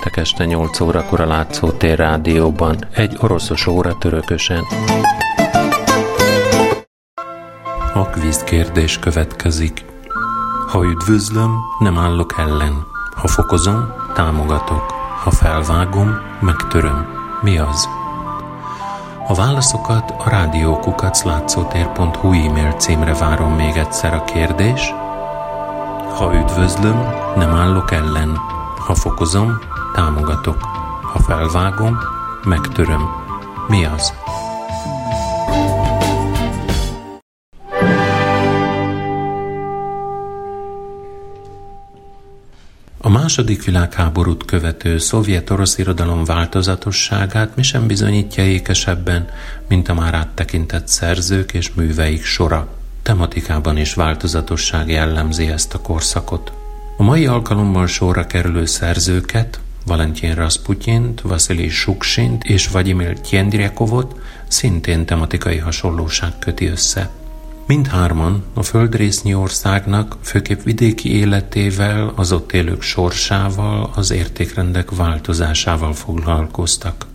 Péntek este 8 órakor a Látszótér rádióban, egy oroszos óra törökösen. A kvíz kérdés következik. Ha üdvözlöm, nem állok ellen. Ha fokozom, támogatok. Ha felvágom, megtöröm. Mi az? A válaszokat a rádiókukaclátszótér.hu e-mail címre várom még egyszer a kérdés. Ha üdvözlöm, nem állok ellen. Ha fokozom, támogatok. Ha felvágom, megtöröm. Mi az? A második világháborút követő szovjet-orosz irodalom változatosságát mi sem bizonyítja ékesebben, mint a már áttekintett szerzők és műveik sora. Tematikában is változatosság jellemzi ezt a korszakot. A mai alkalommal sorra kerülő szerzőket, Valentin Rasputyint, Vasili Suksint és Vagyimil Tjendryakovot szintén tematikai hasonlóság köti össze. Mindhárman a földrésznyi országnak főképp vidéki életével, az ott élők sorsával, az értékrendek változásával foglalkoztak.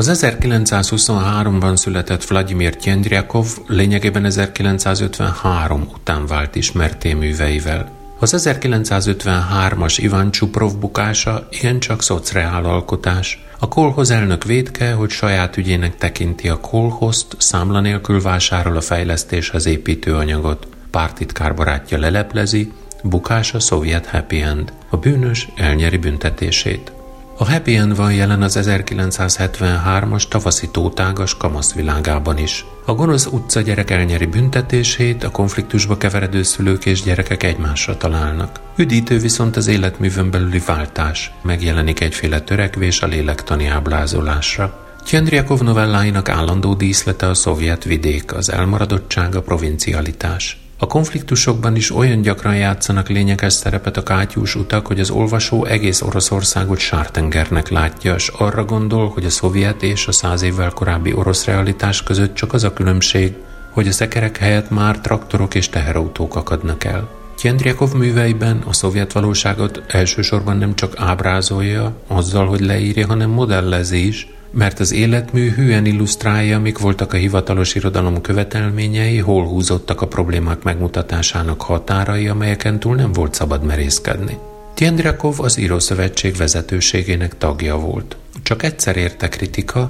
Az 1923-ban született Vladimir Tjendryakov lényegében 1953 után vált ismerté műveivel. Az 1953-as Ivan Csuprov bukása igencsak szociál alkotás. A kolhoz elnök védke, hogy saját ügyének tekinti a kolhozt, számla nélkül vásárol a fejlesztéshez építőanyagot. Pártitkár barátja leleplezi, bukása szovjet happy end. A bűnös elnyeri büntetését. A Happy End van jelen az 1973-as tavaszi tótágas kamasz világában is. A gonosz utca gyerek elnyeri büntetését, a konfliktusba keveredő szülők és gyerekek egymásra találnak. Üdítő viszont az életművön belüli váltás. Megjelenik egyféle törekvés a lélektani ábrázolásra. Tjendriakov novelláinak állandó díszlete a szovjet vidék, az elmaradottság, a provincialitás. A konfliktusokban is olyan gyakran játszanak lényeges szerepet a kátyús utak, hogy az olvasó egész Oroszországot sártengernek látja, és arra gondol, hogy a szovjet és a száz évvel korábbi orosz realitás között csak az a különbség, hogy a szekerek helyett már traktorok és teherautók akadnak el. Tjendriakov műveiben a szovjet valóságot elsősorban nem csak ábrázolja, azzal, hogy leírja, hanem modellezi is, mert az életmű hűen illusztrálja, mik voltak a hivatalos irodalom követelményei, hol húzottak a problémák megmutatásának határai, amelyeken túl nem volt szabad merészkedni. Tiendrakov az Írószövetség vezetőségének tagja volt. Csak egyszer érte kritika,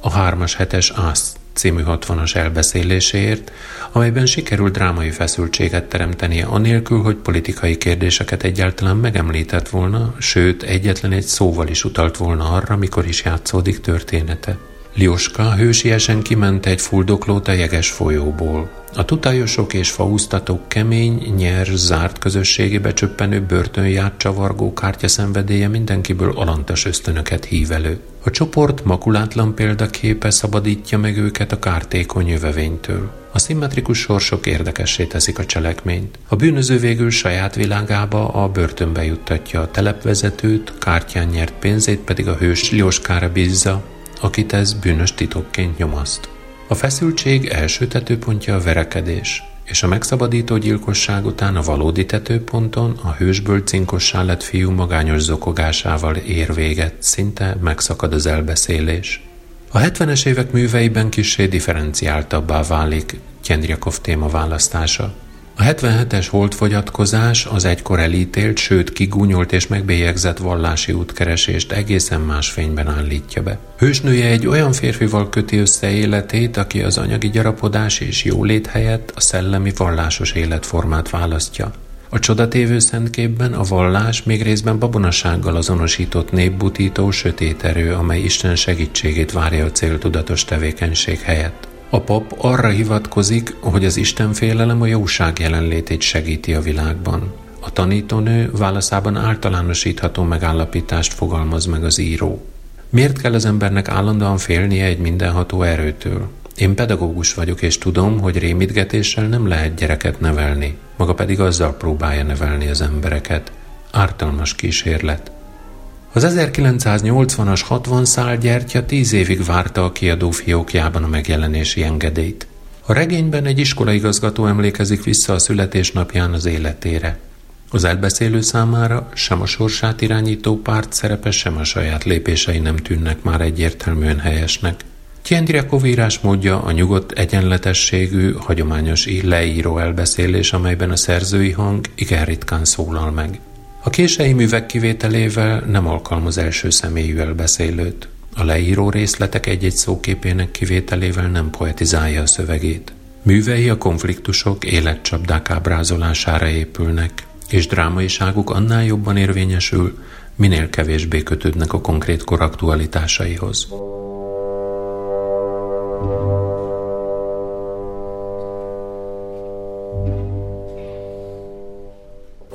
a 3-as 7-es ASZ című 60-as elbeszéléséért, amelyben sikerült drámai feszültséget teremtenie anélkül, hogy politikai kérdéseket egyáltalán megemlített volna, sőt egyetlen egy szóval is utalt volna arra, mikor is játszódik története. Lioska hősiesen kiment egy fuldoklót a jeges folyóból. A tutajosok és faúztatók kemény, nyer, zárt közösségébe csöppenő börtönjárt csavargó kártya szenvedélye mindenkiből alantas ösztönöket hív. A csoport makulátlan példaképe szabadítja meg őket a kártékony jövevénytől. A szimmetrikus sorsok érdekessé teszik a cselekményt. A bűnöző végül saját világába a börtönbe juttatja a telepvezetőt, kártyán nyert pénzét pedig a hős Lioskára bízza, akit ez bűnös titokként nyomaszt. A feszültség első tetőpontja a verekedés, és a megszabadító gyilkosság után a valódi tetőponton a hősből cinkossá lett fiú magányos zokogásával ér véget, szinte megszakad az elbeszélés. A 70-es évek műveiben kissé differenciáltabbá válik Tjendrjakov téma választása. A 77-es holdfogyatkozás az egykor elítélt, sőt kigúnyolt és megbélyegzett vallási útkeresést egészen más fényben állítja be. Hősnője egy olyan férfival köti össze életét, aki az anyagi gyarapodás és jólét helyett a szellemi vallásos életformát választja. A csodatévő szentképben a vallás még részben babonasággal azonosított népbutító sötét erő, amely Isten segítségét várja a céltudatos tevékenység helyett. A pap arra hivatkozik, hogy az istenfélelem a jóság jelenlétét segíti a világban. A tanítónő válaszában általánosítható megállapítást fogalmaz meg az író. Miért kell az embernek állandóan félnie egy mindenható erőtől? Én pedagógus vagyok, és tudom, hogy rémítgetéssel nem lehet gyereket nevelni, maga pedig azzal próbálja nevelni az embereket. Ártalmas kísérlet. Az 1980-as 60 szál gyertya tíz évig várta a kiadó fiókjában a megjelenési engedélyt. A regényben egy iskolaigazgató emlékezik vissza a születésnapján az életére. Az elbeszélő számára sem a sorsát irányító párt szerepe, sem a saját lépései nem tűnnek már egyértelműen helyesnek. Tjendriakov módja a nyugodt egyenletességű, hagyományos leíró elbeszélés, amelyben a szerzői hang igen ritkán szólal meg. A kései művek kivételével nem alkalmaz első személyű elbeszélőt. A leíró részletek egy-egy szóképének kivételével nem poetizálja a szövegét. Művei a konfliktusok életcsapdák ábrázolására épülnek, és drámaiságuk annál jobban érvényesül, minél kevésbé kötődnek a konkrét kor aktualitásaihoz.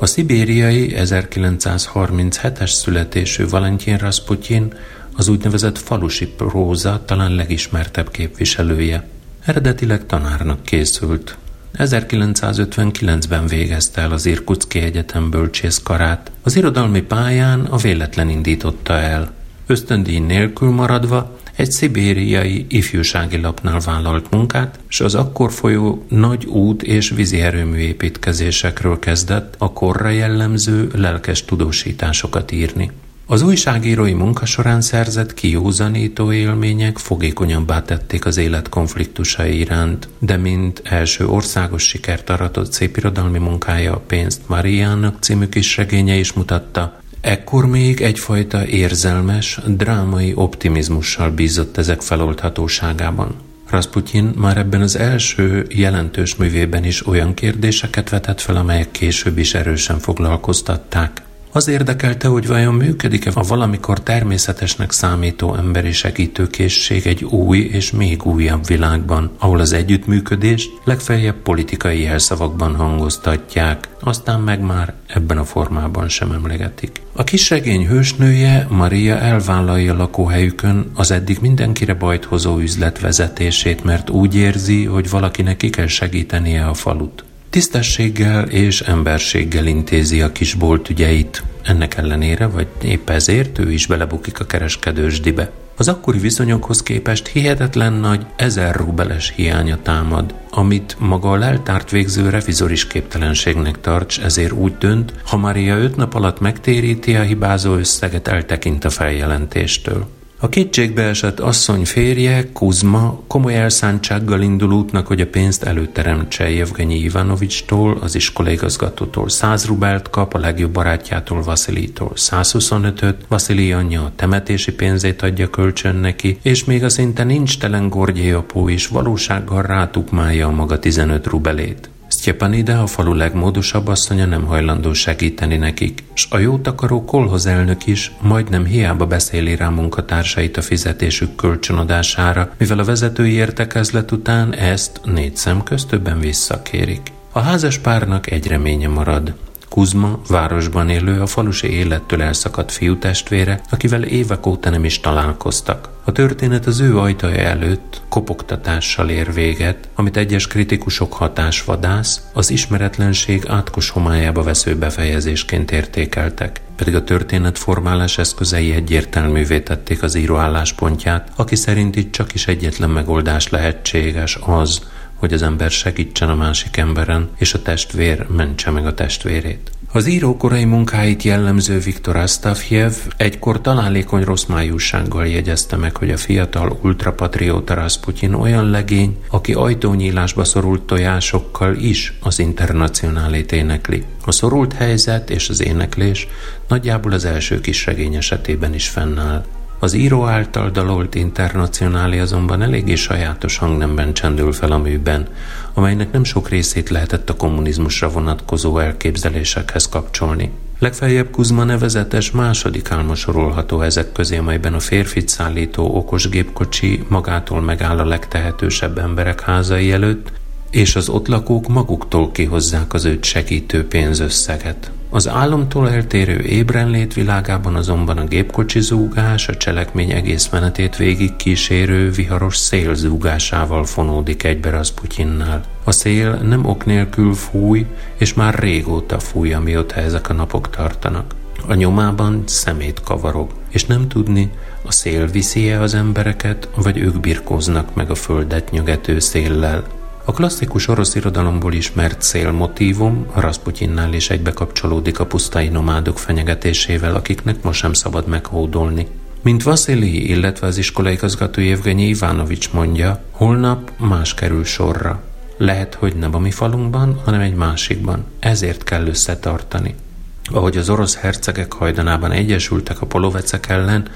A szibériai 1937-es születésű Valentin Rasputin az úgynevezett falusi próza talán legismertebb képviselője. Eredetileg tanárnak készült. 1959-ben végezte el az Irkutski Egyetem bölcsészkarát. Az irodalmi pályán a véletlen indította el. Ösztöndíj nélkül maradva egy szibériai ifjúsági lapnál vállalt munkát, és az akkor folyó nagy út és vízi erőmű építkezésekről kezdett a korra jellemző lelkes tudósításokat írni. Az újságírói munka során szerzett kiúzanító élmények fogékonyabbá tették az élet konfliktusai iránt, de mint első országos sikert aratott szépirodalmi munkája a pénzt Mariának című kis regénye is mutatta, Ekkor még egyfajta érzelmes, drámai optimizmussal bízott ezek feloldhatóságában. Rasputin már ebben az első jelentős művében is olyan kérdéseket vetett fel, amelyek később is erősen foglalkoztatták. Az érdekelte, hogy vajon működik-e a valamikor természetesnek számító emberi segítőkészség egy új és még újabb világban, ahol az együttműködést legfeljebb politikai jelszavakban hangoztatják, aztán meg már ebben a formában sem emlegetik. A kisregény hősnője, Maria elvállalja lakóhelyükön az eddig mindenkire bajt hozó üzlet vezetését, mert úgy érzi, hogy valakinek ki kell segítenie a falut. Tisztességgel és emberséggel intézi a kis bolt ügyeit. Ennek ellenére, vagy épp ezért ő is belebukik a kereskedősdibe. Az akkori viszonyokhoz képest hihetetlen nagy ezer rubeles hiánya támad, amit maga a leltárt végző revizor is képtelenségnek tarts, ezért úgy dönt, ha Maria öt nap alatt megtéríti a hibázó összeget, eltekint a feljelentéstől. A kétségbe esett asszony férje, Kuzma, komoly elszántsággal indul útnak, hogy a pénzt előteremtse Jevgenyi Ivanovicstól, az iskolaigazgatótól 100 rubelt kap, a legjobb barátjától Vasilitól 125-öt, Vasili anyja a temetési pénzét adja kölcsön neki, és még a szinte nincs telen apó is valósággal rátukmálja a maga 15 rubelét. Sztyepanide, a falu legmódosabb asszonya nem hajlandó segíteni nekik, s a jótakaró kolhoz elnök is majdnem hiába beszéli rá munkatársait a fizetésük kölcsönadására, mivel a vezetői értekezlet után ezt négy szem közt többen visszakérik. A házas párnak egy reménye marad. Kuzma, városban élő, a falusi élettől elszakadt fiútestvére, akivel évek óta nem is találkoztak. A történet az ő ajtaja előtt kopogtatással ér véget, amit egyes kritikusok hatásvadász, az ismeretlenség átkos homályába vesző befejezésként értékeltek. Pedig a történet formálás eszközei egyértelművé tették az író álláspontját, aki szerint itt csak is egyetlen megoldás lehetséges az, hogy az ember segítsen a másik emberen, és a testvér mentse meg a testvérét. Az író korai munkáit jellemző Viktor Astafjev egykor találékony rossz májúsággal jegyezte meg, hogy a fiatal ultrapatrióta Rasputin olyan legény, aki ajtónyílásba szorult tojásokkal is az internacionálét énekli. A szorult helyzet és az éneklés nagyjából az első kis regény esetében is fennáll. Az író által dalolt internacionáli azonban eléggé sajátos hangnemben csendül fel a műben, amelynek nem sok részét lehetett a kommunizmusra vonatkozó elképzelésekhez kapcsolni. Legfeljebb Kuzma nevezetes második álma sorolható ezek közé, amelyben a férfit szállító okos gépkocsi magától megáll a legtehetősebb emberek házai előtt, és az ott lakók maguktól kihozzák az őt segítő pénzösszeget. Az álomtól eltérő ébrenlét világában azonban a gépkocsi zúgás a cselekmény egész menetét végig kísérő viharos szél zúgásával fonódik egybe Rasputinnál. A szél nem ok nélkül fúj, és már régóta fúj, amióta ezek a napok tartanak. a nyomában szemét kavarog, és nem tudni, a szél viszi-e az embereket, vagy ők birkóznak meg a földet nyögető széllel. A klasszikus orosz irodalomból ismert szélmotívum Rasputinnál is egybe kapcsolódik a pusztai nomádok fenyegetésével, akiknek most sem szabad meghódolni. Mint Vasili, illetve az iskolaigazgató Evgenyi Ivánovics mondja, holnap más kerül sorra. Lehet, hogy nem a mi falunkban, hanem egy másikban. Ezért kell összetartani. Ahogy az orosz hercegek hajdanában egyesültek a polovecek ellen,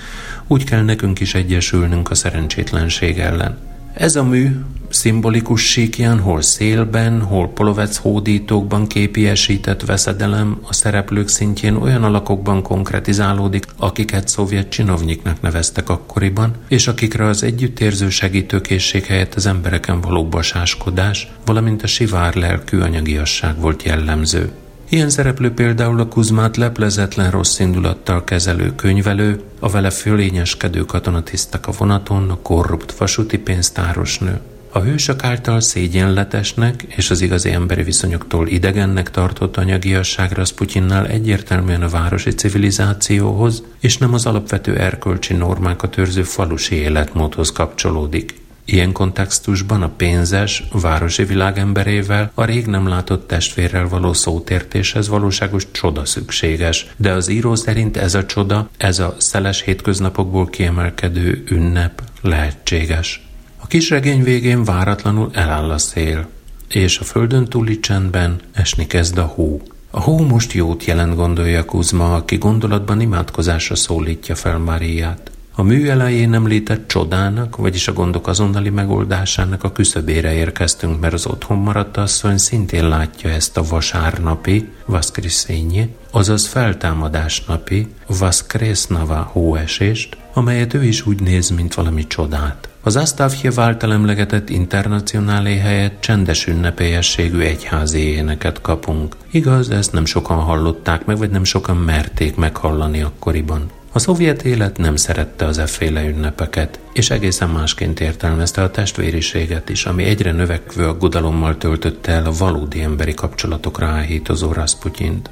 úgy kell nekünk is egyesülnünk a szerencsétlenség ellen. Ez a mű szimbolikus síkján, hol szélben, hol polovec hódítókban képiesített veszedelem a szereplők szintjén olyan alakokban konkretizálódik, akiket szovjet csinovnyiknak neveztek akkoriban, és akikre az együttérző segítőkészség helyett az embereken való basáskodás, valamint a sivár lelkű anyagiasság volt jellemző. Ilyen szereplő például a Kuzmát leplezetlen rossz indulattal kezelő könyvelő, a vele fölényeskedő katonatisztek a vonaton, a korrupt vasúti pénztárosnő. A hősök által szégyenletesnek és az igazi emberi viszonyoktól idegennek tartott anyagiasság Rasputinnál egyértelműen a városi civilizációhoz, és nem az alapvető erkölcsi normákat őrző falusi életmódhoz kapcsolódik. Ilyen kontextusban a pénzes, városi világemberével a rég nem látott testvérrel való szótértéshez valóságos csoda szükséges, de az író szerint ez a csoda, ez a szeles hétköznapokból kiemelkedő ünnep lehetséges. A kisregény végén váratlanul eláll a szél, és a földön túli csendben esni kezd a hó. A hó most jót jelent, gondolja Kuzma, aki gondolatban imádkozásra szólítja fel Máriát. A mű elején említett csodának, vagyis a gondok azonnali megoldásának a küszöbére érkeztünk, mert az otthon maradt asszony szintén látja ezt a vasárnapi, Vaszkriszényi, azaz feltámadás napi, Vaszkresznava hóesést, amelyet ő is úgy néz, mint valami csodát. Az Asztávhjev által emlegetett internacionálé helyett csendes ünnepélyességű egyházi éneket kapunk. Igaz, ezt nem sokan hallották meg, vagy nem sokan merték meghallani akkoriban. A szovjet élet nem szerette az efféle ünnepeket, és egészen másként értelmezte a testvériséget is, ami egyre növekvő aggodalommal töltötte el a valódi emberi kapcsolatokra áhítozó Rasputyint.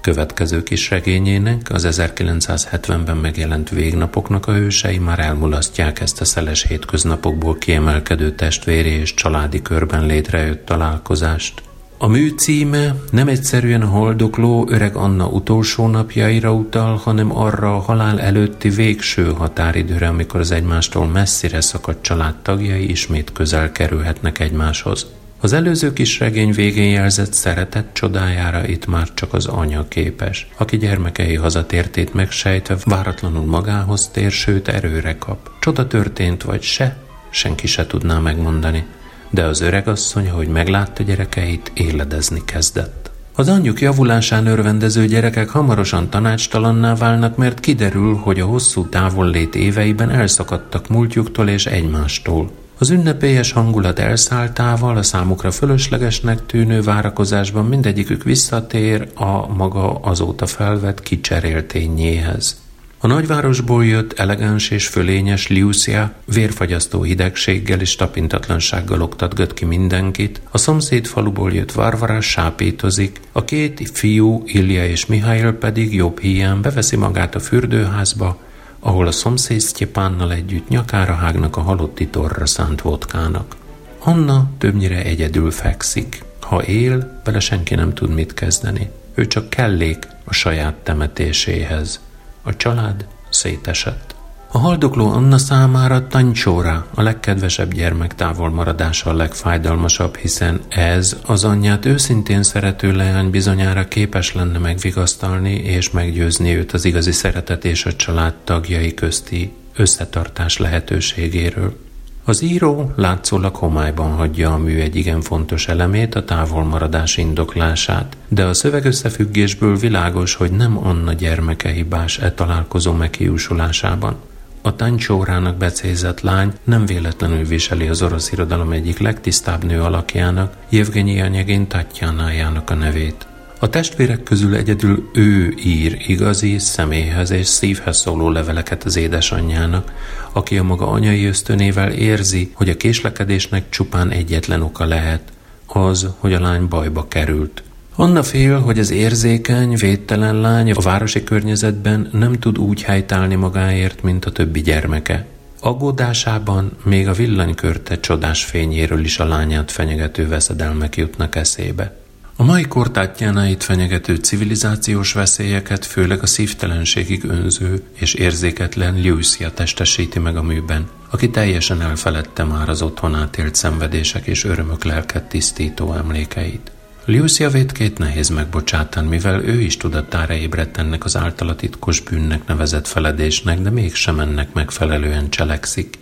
Következő kis regényének, az 1970-ben megjelent Végnapoknak a hősei már elmulasztják ezt a szeles hétköznapokból kiemelkedő testvéri és családi körben létrejött találkozást. A mű címe nem egyszerűen haldokló öreg Anna utolsó napjaira utal, hanem arra a halál előtti végső határidőre, amikor az egymástól messzire szakadt családtagjai ismét közel kerülhetnek egymáshoz. Az előző kis regény végén jelzett szeretet csodájára itt már csak az anya képes, aki gyermekei hazatértét megsejtve váratlanul magához tér, sőt erőre kap. Csoda történt vagy se, senki se tudná megmondani de az öregasszony, ahogy meglátta gyerekeit, éledezni kezdett. Az anyjuk javulásán örvendező gyerekek hamarosan tanácstalanná válnak, mert kiderül, hogy a hosszú távollét éveiben elszakadtak múltjuktól és egymástól. Az ünnepélyes hangulat elszálltával a számukra fölöslegesnek tűnő várakozásban mindegyikük visszatér a maga azóta felvett kicseréltényéhez. A nagyvárosból jött elegáns és fölényes Lucia vérfagyasztó hidegséggel és tapintatlansággal oktatgat ki mindenkit, a szomszéd faluból jött Varvara sápítozik, a két fiú, Ilja és Mihály pedig jobb hiány beveszi magát a fürdőházba, ahol a szomszéd Sztyepánnal együtt nyakára hágnak a halotti torra szánt vodkának. Anna többnyire egyedül fekszik. Ha él, vele senki nem tud mit kezdeni. Ő csak kellék a saját temetéséhez. A család szétesett. A haldokló Anna számára Tancsóra, a legkedvesebb gyermek távol a legfájdalmasabb, hiszen ez az anyját őszintén szerető leány bizonyára képes lenne megvigasztalni és meggyőzni őt az igazi szeretet és a család tagjai közti összetartás lehetőségéről. Az író látszólag homályban hagyja a mű egy igen fontos elemét, a távolmaradás indoklását, de a szövegösszefüggésből világos, hogy nem Anna gyermeke hibás e találkozó meghiúsulásában. A tancsórának becézett lány nem véletlenül viseli az orosz irodalom egyik legtisztább nő alakjának, Jevgenyi anyegén Tatjánájának a nevét. A testvérek közül egyedül ő ír igazi, személyhez és szívhez szóló leveleket az édesanyjának, aki a maga anyai ösztönével érzi, hogy a késlekedésnek csupán egyetlen oka lehet, az, hogy a lány bajba került. Anna fél, hogy az érzékeny, védtelen lány a városi környezetben nem tud úgy helytállni magáért, mint a többi gyermeke. Aggódásában még a villanykörte csodás fényéről is a lányát fenyegető veszedelmek jutnak eszébe. A mai kor Tatjánait fenyegető civilizációs veszélyeket főleg a szívtelenségig önző és érzéketlen Lucia testesíti meg a műben, aki teljesen elfeledte már az otthon átélt szenvedések és örömök lelket tisztító emlékeit. Lucia vétkét nehéz megbocsátani, mivel ő is tudatára ébredt ennek az általa titkos bűnnek nevezett feledésnek, de mégsem ennek megfelelően cselekszik.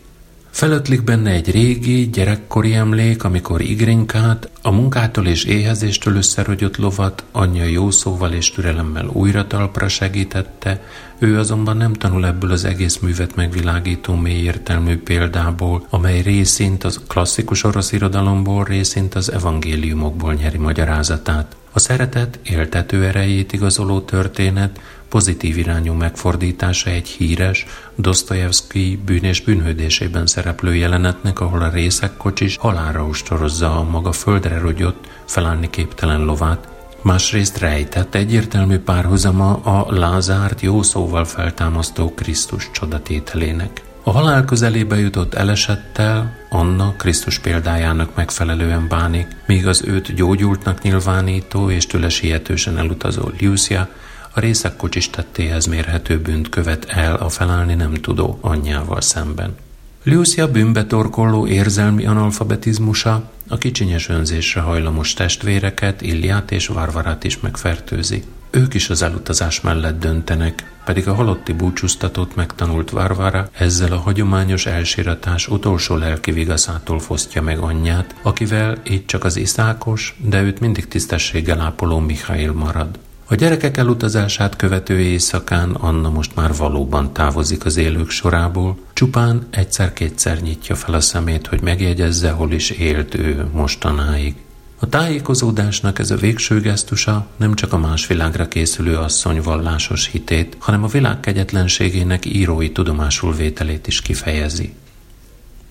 Felötlik benne egy régi, gyerekkori emlék, amikor Igrinkát, a munkától és éhezéstől összerogyott lovat anyja jó szóval és türelemmel újra talpra segítette, ő azonban nem tanul ebből az egész művet megvilágító mély értelmű példából, amely részint az klasszikus orosz irodalomból, részint az evangéliumokból nyeri magyarázatát. A szeretet éltető erejét igazoló történet pozitív irányú megfordítása egy híres, Dostoyevsky bűn és bűnhődésében szereplő jelenetnek, ahol a részekkocsis halálra ostorozza a maga földre rogyott, felállni képtelen lovát, másrészt rejtett egyértelmű párhuzama a Lázárt jó szóval feltámasztó Krisztus csodatételének. A halál közelébe jutott elesettel Anna Krisztus példájának megfelelően bánik, míg az őt gyógyultnak nyilvánító és tőle sietősen elutazó Lucia a részek kocsis tettéhez mérhető bűnt követ el a felállni nem tudó anyjával szemben. Lucia bűnbe torkolló érzelmi analfabetizmusa a kicsinyes önzésre hajlamos testvéreket, Illiát és Varvarát is megfertőzi. Ők is az elutazás mellett döntenek, pedig a halotti búcsúztatót megtanult Varvara ezzel a hagyományos elsiratás utolsó lelki vigaszától fosztja meg anyját, akivel így csak az iszákos, de őt mindig tisztességgel ápoló Mihail marad. A gyerekek elutazását követő éjszakán Anna most már valóban távozik az élők sorából, csupán egyszer-kétszer nyitja fel a szemét, hogy megjegyezze, hol is élt ő mostanáig. A tájékozódásnak ez a végső gesztusa nem csak a más világra készülő asszony vallásos hitét, hanem a világ kegyetlenségének írói tudomásul vételét is kifejezi.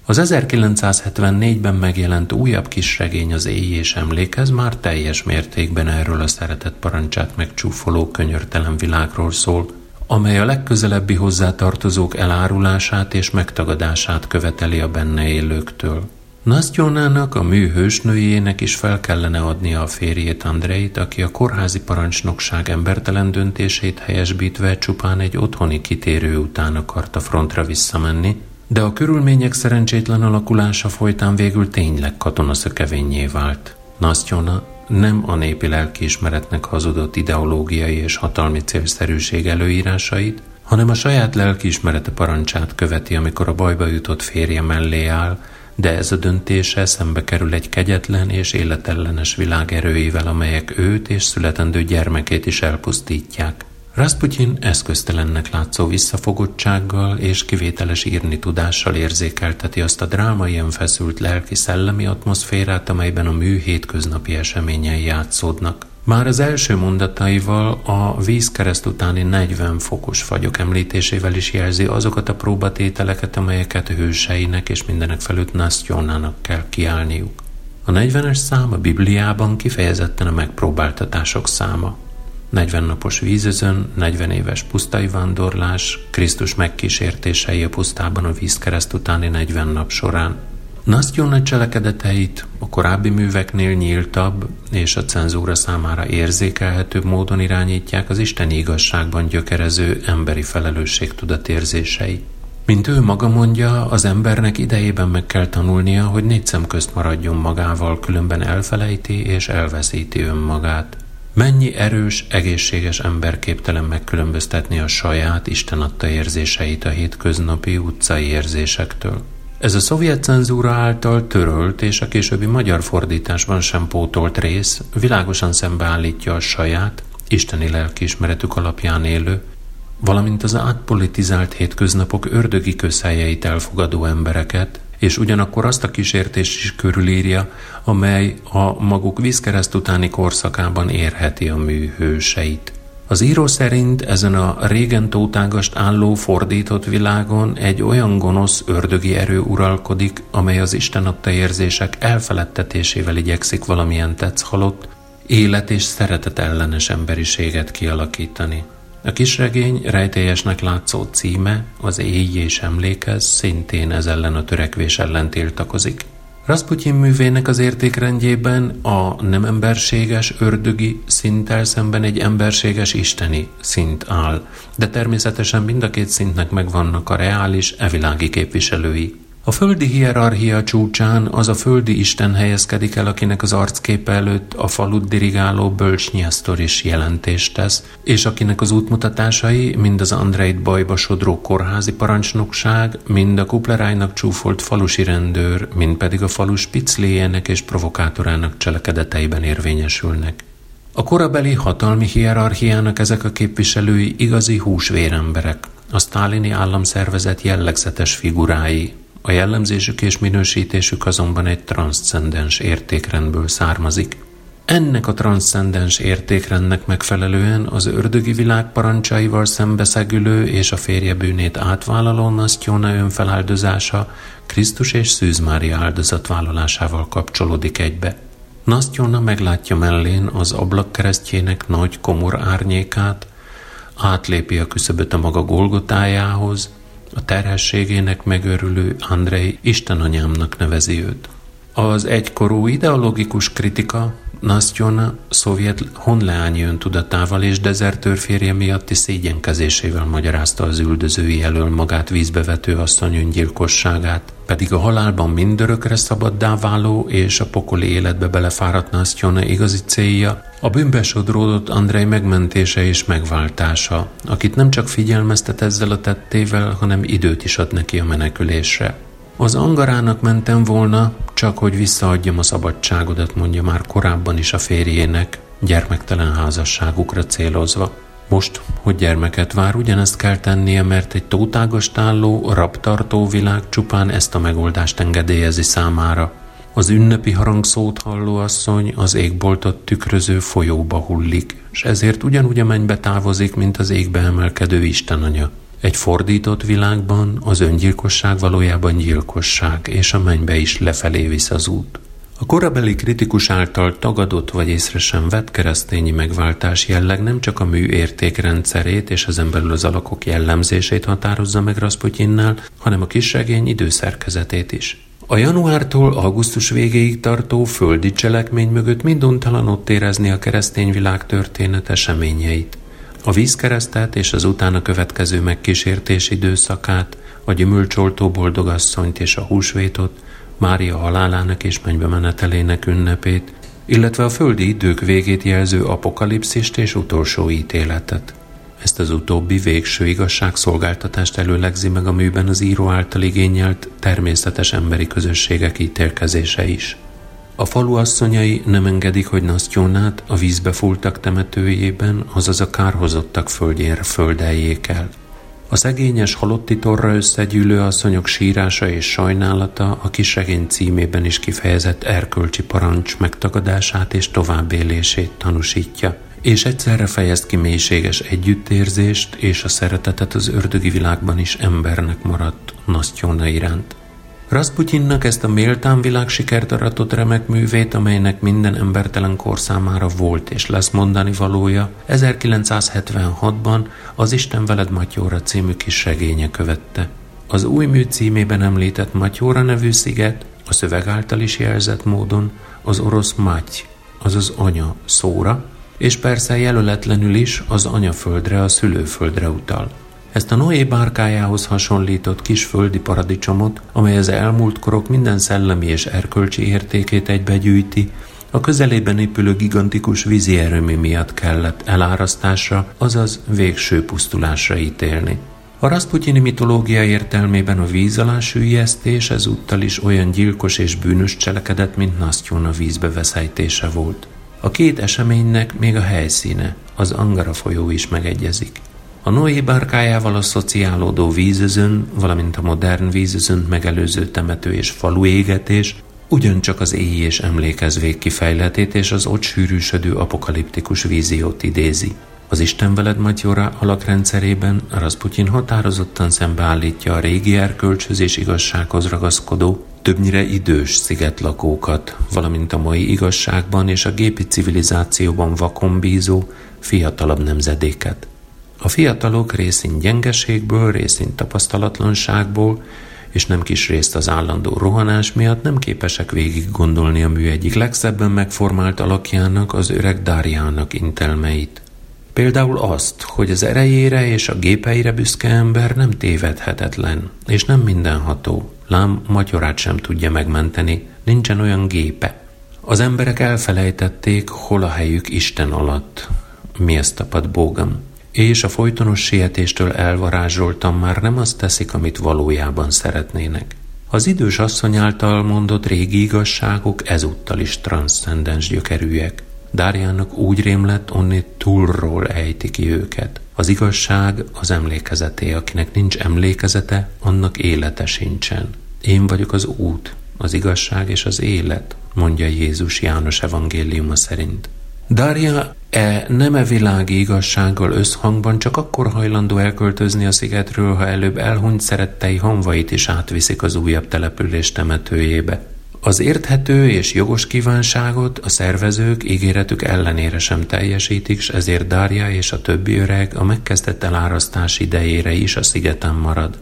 Az 1974-ben megjelent újabb kisregény az éj és emlékez már teljes mértékben erről a szeretett parancsát megcsúfoló könyörtelen világról szól, amely a legközelebbi hozzátartozók elárulását és megtagadását követeli a benne élőktől. Nastyonának, a mű hősnőjének is fel kellene adnia a férjét Andreit, aki a kórházi parancsnokság embertelen döntését helyesbítve csupán egy otthoni kitérő után akarta frontra visszamenni, de a körülmények szerencsétlen alakulása folytán végül tényleg katonaszökevényé vált. Nastjona nem a népi lelkiismeretnek hazudott ideológiai és hatalmi célszerűség előírásait, hanem a saját lelkiismerete parancsát követi, amikor a bajba jutott férje mellé áll, de ez a döntése szembe kerül egy kegyetlen és életellenes világ erőivel, amelyek őt és születendő gyermekét is elpusztítják. Rasputin eszköztelennek látszó visszafogottsággal és kivételes írni tudással érzékelteti azt a drámaian feszült lelki-szellemi atmoszférát, amelyben a mű hétköznapi eseményei játszódnak. Már az első mondataival a vízkereszt utáni 40 fokos fagyok említésével is jelzi azokat a próbatételeket, amelyeket hőseinek és mindenek felütt Nastyonának kell kiállniuk. A 40-es szám a Bibliában kifejezetten a megpróbáltatások száma. 40 napos vízözön, 40 éves pusztai vándorlás, Krisztus megkísértései a pusztában a vízkereszt utáni 40 nap során. nagy cselekedeteit a korábbi műveknél nyíltabb és a cenzúra számára érzékelhetőbb módon irányítják az isteni igazságban gyökerező emberi felelősség tudatérzései. Mint ő maga mondja, az embernek idejében meg kell tanulnia, hogy négy szem közt maradjon magával, különben elfelejti és elveszíti önmagát. Mennyi erős, egészséges ember képtelen megkülönböztetni a saját Isten adta érzéseit a hétköznapi utcai érzésektől. Ez a szovjet cenzúra által törölt és a későbbi magyar fordításban sem pótolt rész világosan szembeállítja a saját, isteni lelkiismeretük alapján élő, valamint az átpolitizált hétköznapok ördögi közhelyeit elfogadó embereket, és ugyanakkor azt a kísértést is körülírja, amely a maguk vízkereszt utáni korszakában érheti a mű hőseit. Az író szerint ezen a régen tótágast álló fordított világon egy olyan gonosz ördögi erő uralkodik, amely az Isten adta érzések elfeledtetésével igyekszik valamilyen tetsz halott, élet és szeretet ellenes emberiséget kialakítani. A kisregény rejtélyesnek látszó címe, az Éj és emlékez, szintén ez ellen a törekvés ellen tiltakozik. Rasputin művének az értékrendjében a nem emberséges ördögi szinttel szemben egy emberséges isteni szint áll, de természetesen mind a két szintnek megvannak a reális, evilági képviselői. A földi hierarchia csúcsán az a földi isten helyezkedik el, akinek az arcképe előtt a falut dirigáló bölcsnyesztor is jelentést tesz, és akinek az útmutatásai mind az Andreit bajba sodró kórházi parancsnokság, mind a kuplerájnak csúfolt falusi rendőr, mind pedig a falus picléjének és provokátorának cselekedeteiben érvényesülnek. A korabeli hatalmi hierarchiának ezek a képviselői igazi húsvéremberek, a sztálini államszervezet jellegzetes figurái, a jellemzésük és minősítésük azonban egy transzcendens értékrendből származik. Ennek a transzcendens értékrendnek megfelelően az ördögi világ parancsaival szembeszegülő és a férje bűnét átvállaló Nasztyóna önfeláldozása Krisztus és Szűz Mária áldozatvállalásával kapcsolódik egybe. Nasztyóna meglátja mellén az ablak keresztjének nagy komor árnyékát, átlépi a küszöböt a maga Golgotájához, a terhességének megörülő Andrei Istenanyámnak nevezi őt. Az egykorú ideológikus kritika Nastjona szovjet honleányi öntudatával és dezertőr férje miatti szégyenkezésével magyarázta az üldözői elől magát vízbevető asszony öngyilkosságát, pedig a halálban mindörökre szabaddá váló és a pokoli életbe belefáradt Nastjona igazi célja a bűnbesodródott Andrei megmentése és megváltása, akit nem csak figyelmeztet ezzel a tettével, hanem időt is ad neki a menekülésre. Az angarának mentem volna, csak hogy visszaadjam a szabadságodat, mondja már korábban is a férjének, gyermektelen házasságukra célozva. Most, hogy gyermeket vár, ugyanezt kell tennie, mert egy tótágastálló, rabtartó világ csupán ezt a megoldást engedélyezi számára. Az ünnepi harangszót halló asszony az égboltot tükröző folyóba hullik, és ezért ugyanúgy a mennybe távozik, mint az égbe emelkedő Istenanya. Egy fordított világban az öngyilkosság valójában gyilkosság, és a mennybe is lefelé visz az út. A korabeli kritikus által tagadott vagy észre sem vett keresztényi megváltás jelleg nem csak a mű értékrendszerét és ezen belül az alakok jellemzését határozza meg Rasputinnál, hanem a kisregény időszerkezetét is. A januártól augusztus végéig tartó földi cselekmény mögött minduntalan ott érezni a keresztény világ történet eseményeit a vízkeresztet és az utána következő megkísértés időszakát, a gyümölcsoltó boldogasszonyt és a húsvétot, Mária halálának és mennybe menetelének ünnepét, illetve a földi idők végét jelző apokalipszist és utolsó ítéletet. Ezt az utóbbi végső igazságszolgáltatást előlegzi meg a műben az író által igényelt természetes emberi közösségek ítélkezése is. A falu asszonyai nem engedik, hogy Nasztyónát a vízbe fúltak temetőjében, azaz a kárhozottak földjére földeljék el. A szegényes halotti torra összegyűlő asszonyok sírása és sajnálata a kisregény címében is kifejezett erkölcsi parancs megtagadását és továbbélését tanúsítja, és egyszerre fejezt ki mélységes együttérzést és a szeretetet az ördögi világban is embernek maradt Nasztyóna iránt. Rasputinnak ezt a méltán világsikert aratott remek művét, amelynek minden embertelen kor számára volt és lesz mondani valója, 1976-ban az Isten veled Matyóra című kis regénye követte. Az új mű címében említett Matyóra nevű sziget, a szöveg által is jelzett módon az orosz Maty, azaz anya szóra, és persze jelöletlenül is az anyaföldre, a szülőföldre utal. Ezt a Noé bárkájához hasonlított kis földi paradicsomot, amely az elmúlt korok minden szellemi és erkölcsi értékét egybegyűjti, a közelében épülő gigantikus vízi erőmű miatt kellett elárasztásra, azaz végső pusztulásra ítélni. A Rasputini mitológia értelmében a víz alá süllyesztés ezúttal is olyan gyilkos és bűnös cselekedet, mint Nastyon a vízbe veszejtése volt. A két eseménynek még a helyszíne, az Angara folyó is megegyezik. A Noé bárkájával a szociálódó vízözön, valamint a modern vízözönt megelőző temető és falu égetés ugyancsak az éj és emlékezvék kifejletét és az ott sűrűsödő apokaliptikus víziót idézi. Az Isten veled Matyora alakrendszerében Rasputin határozottan szembeállítja a régi erkölcshöz és igazsághoz ragaszkodó, többnyire idős szigetlakókat, valamint a mai igazságban és a gépi civilizációban vakon bízó, fiatalabb nemzedéket. A fiatalok részint gyengeségből, részint tapasztalatlanságból, és nem kis részt az állandó rohanás miatt nem képesek végig gondolni a mű egyik legszebben megformált alakjának, az öreg Dáriának intelmeit. Például azt, hogy az erejére és a gépeire büszke ember nem tévedhetetlen, és nem mindenható. Lám magyarát sem tudja megmenteni, nincsen olyan gépe. Az emberek elfelejtették, hol a helyük Isten alatt. Mi ezt tapad bógam? És a folytonos sietéstől elvarázsoltam már nem azt teszik, amit valójában szeretnének. Az idős asszony által mondott régi igazságok ezúttal is transzcendens gyökerűek. Dárjának úgy rém lett, onnét túlról ejti ki őket. Az igazság az emlékezeté, akinek nincs emlékezete, annak élete sincsen. Én vagyok az út, az igazság és az élet, mondja Jézus János evangéliuma szerint. Daria e nem e világi igazsággal összhangban csak akkor hajlandó elköltözni a szigetről, ha előbb elhunyt szerettei honvait is átviszik az újabb település temetőjébe. Az érthető és jogos kívánságot a szervezők ígéretük ellenére sem teljesítik, s ezért Dária és a többi öreg a megkezdett elárasztás idejére is a szigeten marad.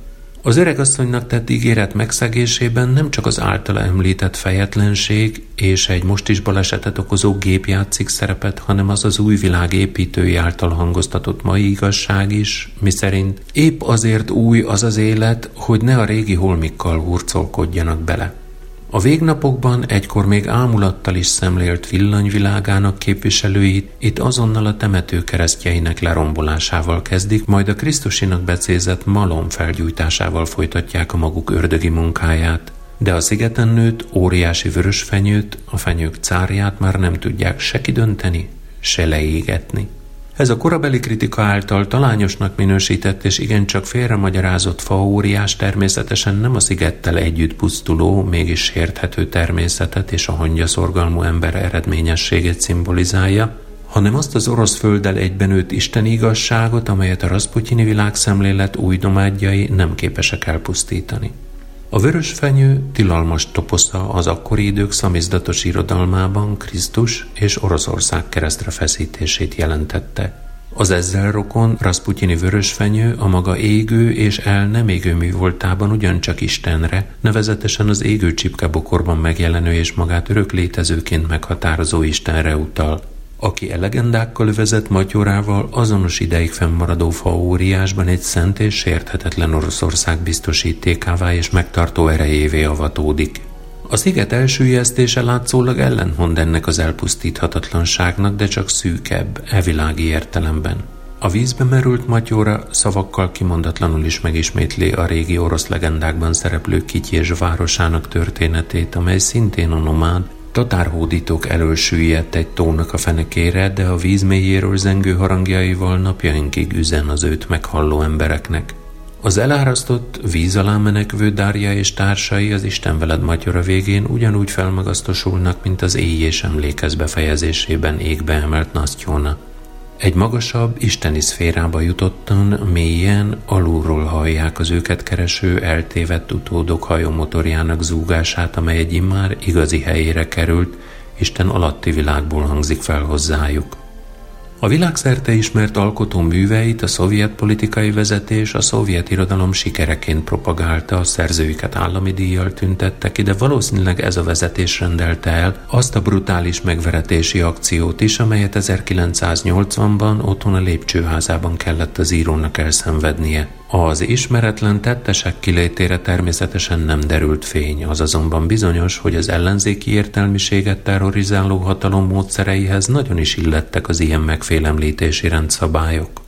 Az öregasszonynak tett ígéret megszegésében nem csak az általa említett fejetlenség és egy most is balesetet okozó gép játszik szerepet, hanem az az új világ építői által hangoztatott mai igazság is, miszerint épp azért új az az élet, hogy ne a régi holmikkal hurcolkodjanak bele. A végnapokban egykor még ámulattal is szemlélt villanyvilágának képviselőit itt azonnal a temető keresztjeinek lerombolásával kezdik, majd a Krisztusinak becézett malom felgyújtásával folytatják a maguk ördögi munkáját. De a szigeten nőtt óriási vörös fenyőt, a fenyők cárját már nem tudják se kidönteni, se leégetni. Ez a korabeli kritika által talányosnak minősített és igencsak félremagyarázott faóriás természetesen nem a szigettel együtt pusztuló, mégis sérthető természetet és a hangyaszorgalmú ember eredményességét szimbolizálja, hanem azt az orosz földdel egyben őt isteni igazságot, amelyet a Rasputyini világszemlélet új nomádjai nem képesek elpusztítani. A vörös fenyő tilalmas toposza az akkori idők szamizdatos irodalmában Krisztus és Oroszország keresztre feszítését jelentette. Az ezzel rokon Rasputyini fenyő a maga égő és el nem égő mű voltában ugyancsak Istenre, nevezetesen az égő csipkebokorban megjelenő és magát örök létezőként meghatározó Istenre utal aki e legendákkal övezett matyorával azonos ideig fennmaradó faóriásban egy szent és sérthetetlen Oroszország biztosítékává és megtartó erejévé avatódik. A sziget elsüllyesztése látszólag ellentmond ennek az elpusztíthatatlanságnak, de csak szűkebb, evilági értelemben. A vízbe merült matyóra szavakkal kimondatlanul is megismétli a régi orosz legendákban szereplő Kityés városának történetét, amely szintén a nomád, Tatárhódítók elől süllyedt egy tónak a fenekére, de a víz mélyéről zengő harangjaival napjainkig üzen az őt meghalló embereknek. Az elárasztott, víz alá menekvő Dárja és társai az Isten veled matyora végén ugyanúgy felmagasztosulnak, mint az éj és emlékez befejezésében égbe emelt Nasztyóna. Egy magasabb, isteni szférába jutottan, mélyen, alulról hallják az őket kereső, eltévedt utódok hajómotorjának zúgását, amely egy immár igazi helyére került, Isten alatti világból hangzik fel hozzájuk. A világszerte ismert alkotó műveit a szovjet politikai vezetés a szovjet irodalom sikereként propagálta, a szerzőiket állami díjjal tüntette ki, de valószínűleg ez a vezetés rendelte el azt a brutális megveretési akciót is, amelyet 1980-ban otthon a lépcsőházában kellett az írónak elszenvednie. Az ismeretlen tettesek kilétére természetesen nem derült fény, az azonban bizonyos, hogy az ellenzéki értelmiséget terrorizáló hatalom módszereihez nagyon is illettek az ilyen megfélemlítési rendszabályok.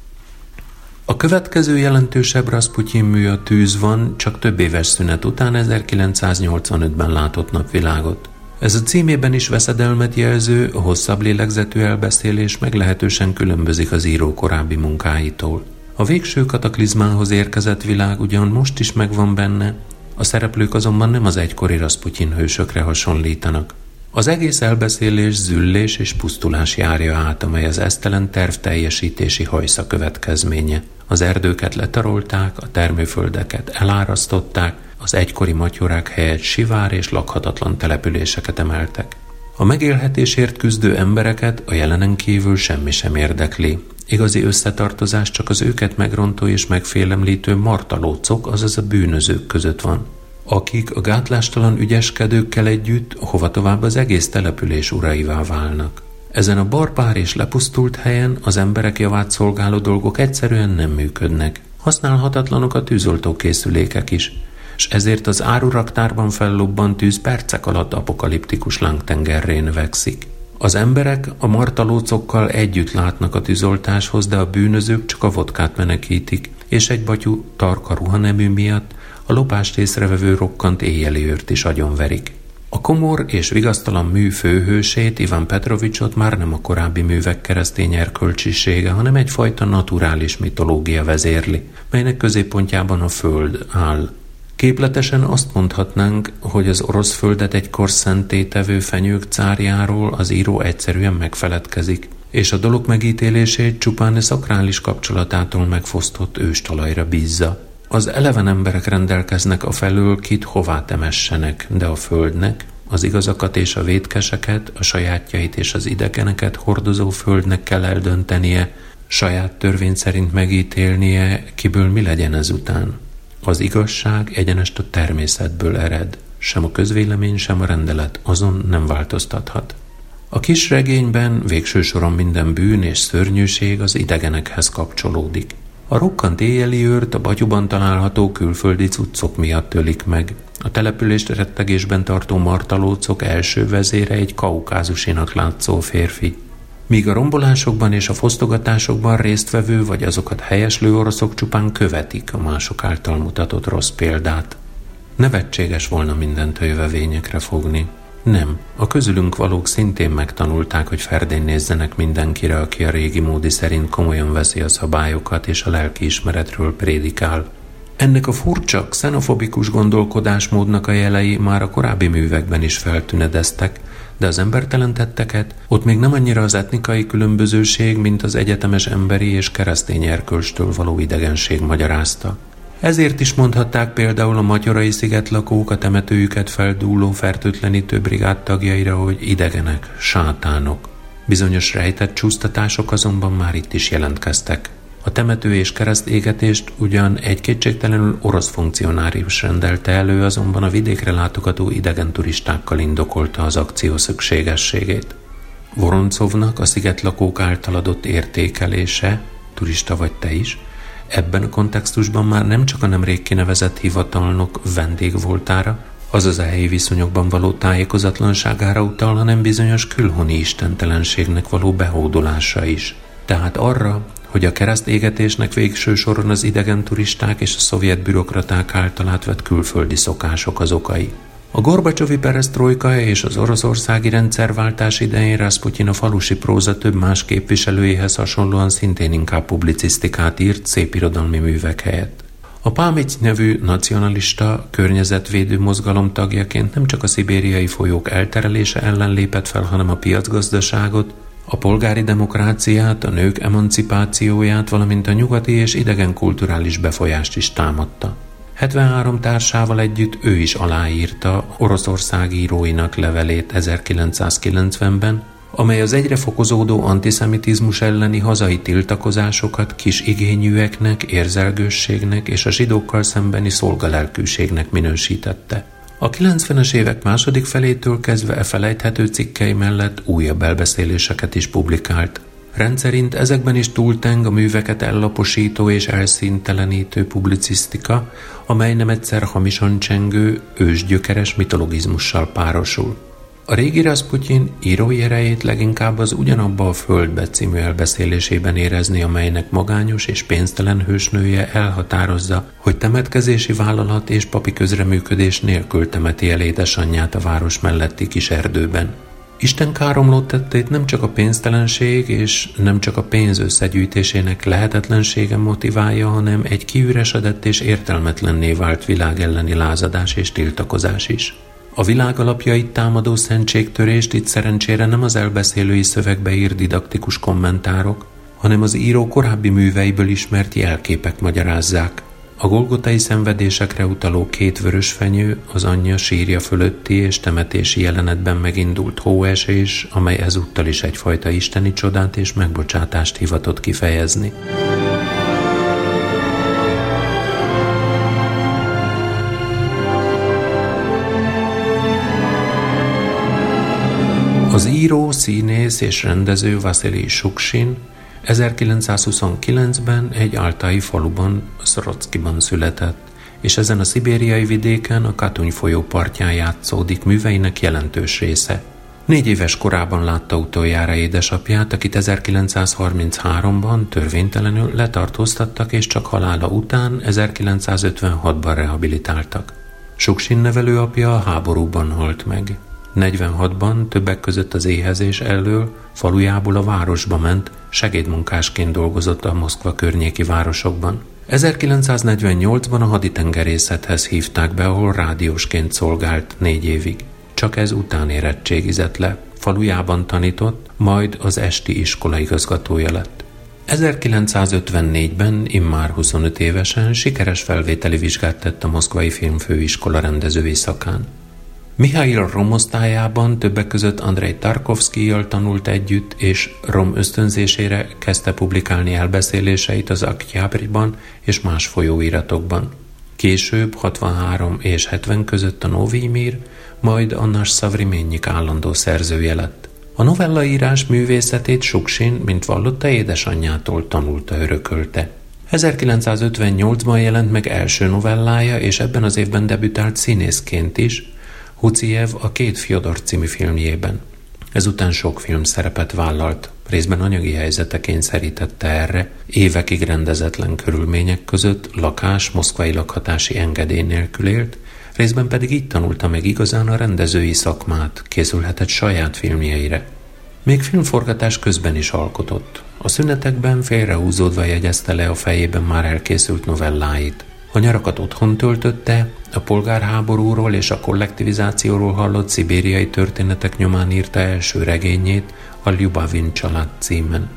A következő jelentősebb Rasputin mű a Tűz van, csak több éves szünet után 1985-ben látott napvilágot. Ez a címében is veszedelmet jelző, hosszabb lélegzetű elbeszélés meglehetősen különbözik az író korábbi munkáitól. A végső kataklizmához érkezett világ ugyan most is megvan benne, a szereplők azonban nem az egykori Rasputin hősökre hasonlítanak. Az egész elbeszélés züllés és pusztulás járja át, amely az esztelen terv teljesítési hajsza következménye. Az erdőket letarolták, a termőföldeket elárasztották, az egykori matyorák helyett sivár és lakhatatlan településeket emeltek. A megélhetésért küzdő embereket a jelenen kívül semmi sem érdekli. Igazi összetartozás csak az őket megrontó és megfélemlítő martalócok, azaz a bűnözők között van, akik a gátlástalan ügyeskedőkkel együtt hova tovább az egész település uraivá válnak. Ezen a barbár és lepusztult helyen az emberek javát szolgáló dolgok egyszerűen nem működnek. Használhatatlanok a tűzoltókészülékek is, és ezért az áruraktárban fellobbant tűz percek alatt apokaliptikus lángtengerré növekszik. Az emberek a martalócokkal együtt látnak a tűzoltáshoz, de a bűnözők csak a vodkát menekítik, és egy batyú tarka ruhanemű miatt a lopást észrevevő rokkant éjjeli őrt is agyonverik. A komor és vigasztalan mű főhősét, Ivan Petrovicsot már nem a korábbi művek keresztény erkölcsisége, hanem egyfajta naturális mitológia vezérli, melynek középpontjában a föld áll. Képletesen azt mondhatnánk, hogy az orosz földet egykor szentétevő fenyők cárjáról az író egyszerűen megfeledkezik, és a dolog megítélését csupán a szakrális kapcsolatától megfosztott őstalajra bízza. Az eleven emberek rendelkeznek a felől, kit hová temessenek, de a földnek, az igazakat és a vétkeseket, a sajátjait és az idegeneket hordozó földnek kell eldöntenie, saját törvény szerint megítélnie, kiből mi legyen ezután. Az igazság egyenest a természetből ered, sem a közvélemény, sem a rendelet azon nem változtathat. A kis regényben végső soron minden bűn és szörnyűség az idegenekhez kapcsolódik. A rokkant éjjeli őrt a batyuban található külföldi cuccok miatt ölik meg. A települést rettegésben tartó martalócok első vezére egy kaukázusinak látszó férfi. Míg a rombolásokban és a fosztogatásokban résztvevő vagy azokat helyeslő oroszok csupán követik a mások által mutatott rossz példát. Nevetséges volna mindent jövevényekre fogni. Nem, a közülünk valók szintén megtanulták, hogy ferdén nézzenek mindenkire, aki a régi módi szerint komolyan veszi a szabályokat és a lelki ismeretről prédikál. Ennek a furcsa, xenofobikus gondolkodásmódnak a jelei már a korábbi művekben is feltünedeztek, de az embertelen tetteket ott még nem annyira az etnikai különbözőség, mint az egyetemes emberi és keresztény erkölcstől való idegenség magyarázta. Ezért is mondhatták például a Matyorai sziget lakók a temetőjüket feldúló fertőtlenítő brigád tagjaira, hogy idegenek, sátánok. Bizonyos rejtett csúsztatások azonban már itt is jelentkeztek. A temető és kereszt égetést ugyan egy kétségtelenül orosz funkcionárius rendelte elő, azonban a vidékre látogató idegen turistákkal indokolta az akció szükségességét. Voroncovnak a szigetlakók által adott értékelése, turista vagy te is, ebben a kontextusban már nem csak a nemrég kinevezett hivatalnok vendég voltára, azaz a helyi viszonyokban való tájékozatlanságára utal, hanem bizonyos külhoni istentelenségnek való behódolása is. Tehát arra, hogy a kereszt égetésnek végső soron az idegen turisták és a szovjet bürokraták által átvett külföldi szokások az okai. A Gorbacsovi peresztrojka és az oroszországi rendszerváltás idején Rasputin a falusi próza több más képviselőjéhez hasonlóan szintén inkább publicisztikát írt szép irodalmi művek helyett. A Pámic nevű nacionalista, környezetvédő mozgalom tagjaként nem csak a szibériai folyók elterelése ellen lépett fel, hanem a piacgazdaságot, a polgári demokráciát, a nők emancipációját, valamint a nyugati és idegen kulturális befolyást is támadta. 73 társával együtt ő is aláírta Oroszország íróinak levelét 1990-ben, amely az egyre fokozódó antiszemitizmus elleni hazai tiltakozásokat kis igényűeknek, érzelgősségnek és a zsidókkal szembeni szolgalelkűségnek minősítette. A 90-es évek második felétől kezdve e felejthető cikkei mellett újabb elbeszéléseket is publikált. Rendszerint ezekben is túlteng a műveket ellaposító és elszíntelenítő publicisztika, amely nem egyszer hamisan csengő, ősgyökeres mitologizmussal párosul. A régi Rasputin írói erejét leginkább az Ugyanabba a Földbe című elbeszélésében érezni, amelynek magányos és pénztelen hősnője elhatározza, hogy temetkezési vállalat és papi közreműködés nélkül temeti el édesanyját a város melletti kis erdőben. Isten káromló tettét nem csak a pénztelenség és nem csak a pénz összegyűjtésének lehetetlensége motiválja, hanem egy kiüresedett és értelmetlenné vált világ elleni lázadás és tiltakozás is. A világ alapjait támadó szentségtörést itt szerencsére nem az elbeszélői szövegbe ír didaktikus kommentárok, hanem az író korábbi műveiből ismert jelképek magyarázzák. A golgotai szenvedésekre utaló két vörös fenyő az anyja sírja fölötti és temetési jelenetben megindult hóesés, amely ezúttal is egyfajta isteni csodát és megbocsátást hivatott kifejezni. Az író, színész és rendező Vasili Suksin 1929-ben egy áltai faluban, Szorockiban született, és ezen a szibériai vidéken a Katuny folyó partján játszódik műveinek jelentős része. Négy éves korában látta utoljára édesapját, akit 1933-ban törvénytelenül letartóztattak, és csak halála után 1956-ban rehabilitáltak. Suksin nevelőapja a háborúban halt meg. 46-ban többek között az éhezés elől falujából a városba ment, segédmunkásként dolgozott a Moszkva környéki városokban. 1948-ban a haditengerészethez hívták be, ahol rádiósként szolgált négy évig. Csak ez után érettségizett le. Falujában tanított, majd az esti iskola igazgatója lett. 1954-ben, immár 25 évesen sikeres felvételi vizsgát tett a Moszkvai Filmfőiskola rendezői szakán. Mihail Romosztályában többek között Andrei Tarkovszkijjal tanult együtt, és Rom ösztönzésére kezdte publikálni elbeszéléseit az Aktyabriban és más folyóiratokban. Később, 63 és 70 között a Novimir, majd Annas Szavrimennyik állandó szerzője lett. A novellaírás művészetét Suksin, mint vallotta édesanyjától tanulta örökölte. 1958-ban jelent meg első novellája, és ebben az évben debütált színészként is, Huciev a két Fyodor című filmjében. Ezután sok film szerepet vállalt, részben anyagi helyzete kényszerítette erre, évekig rendezetlen körülmények között lakás, moszkvai lakhatási engedély nélkül élt, részben pedig így tanulta meg igazán a rendezői szakmát, készülhetett saját filmjeire. Még filmforgatás közben is alkotott. A szünetekben félrehúzódva jegyezte le a fejében már elkészült novelláit. A nyarakat otthon töltötte, a polgárháborúról és a kollektivizációról hallott szibériai történetek nyomán írta első regényét, a Lyubavin család címen.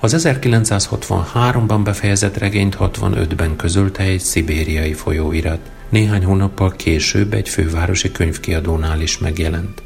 Az 1963-ban befejezett regényt 65-ben közölte egy szibériai folyóirat. Néhány hónappal később egy fővárosi könyvkiadónál is megjelent.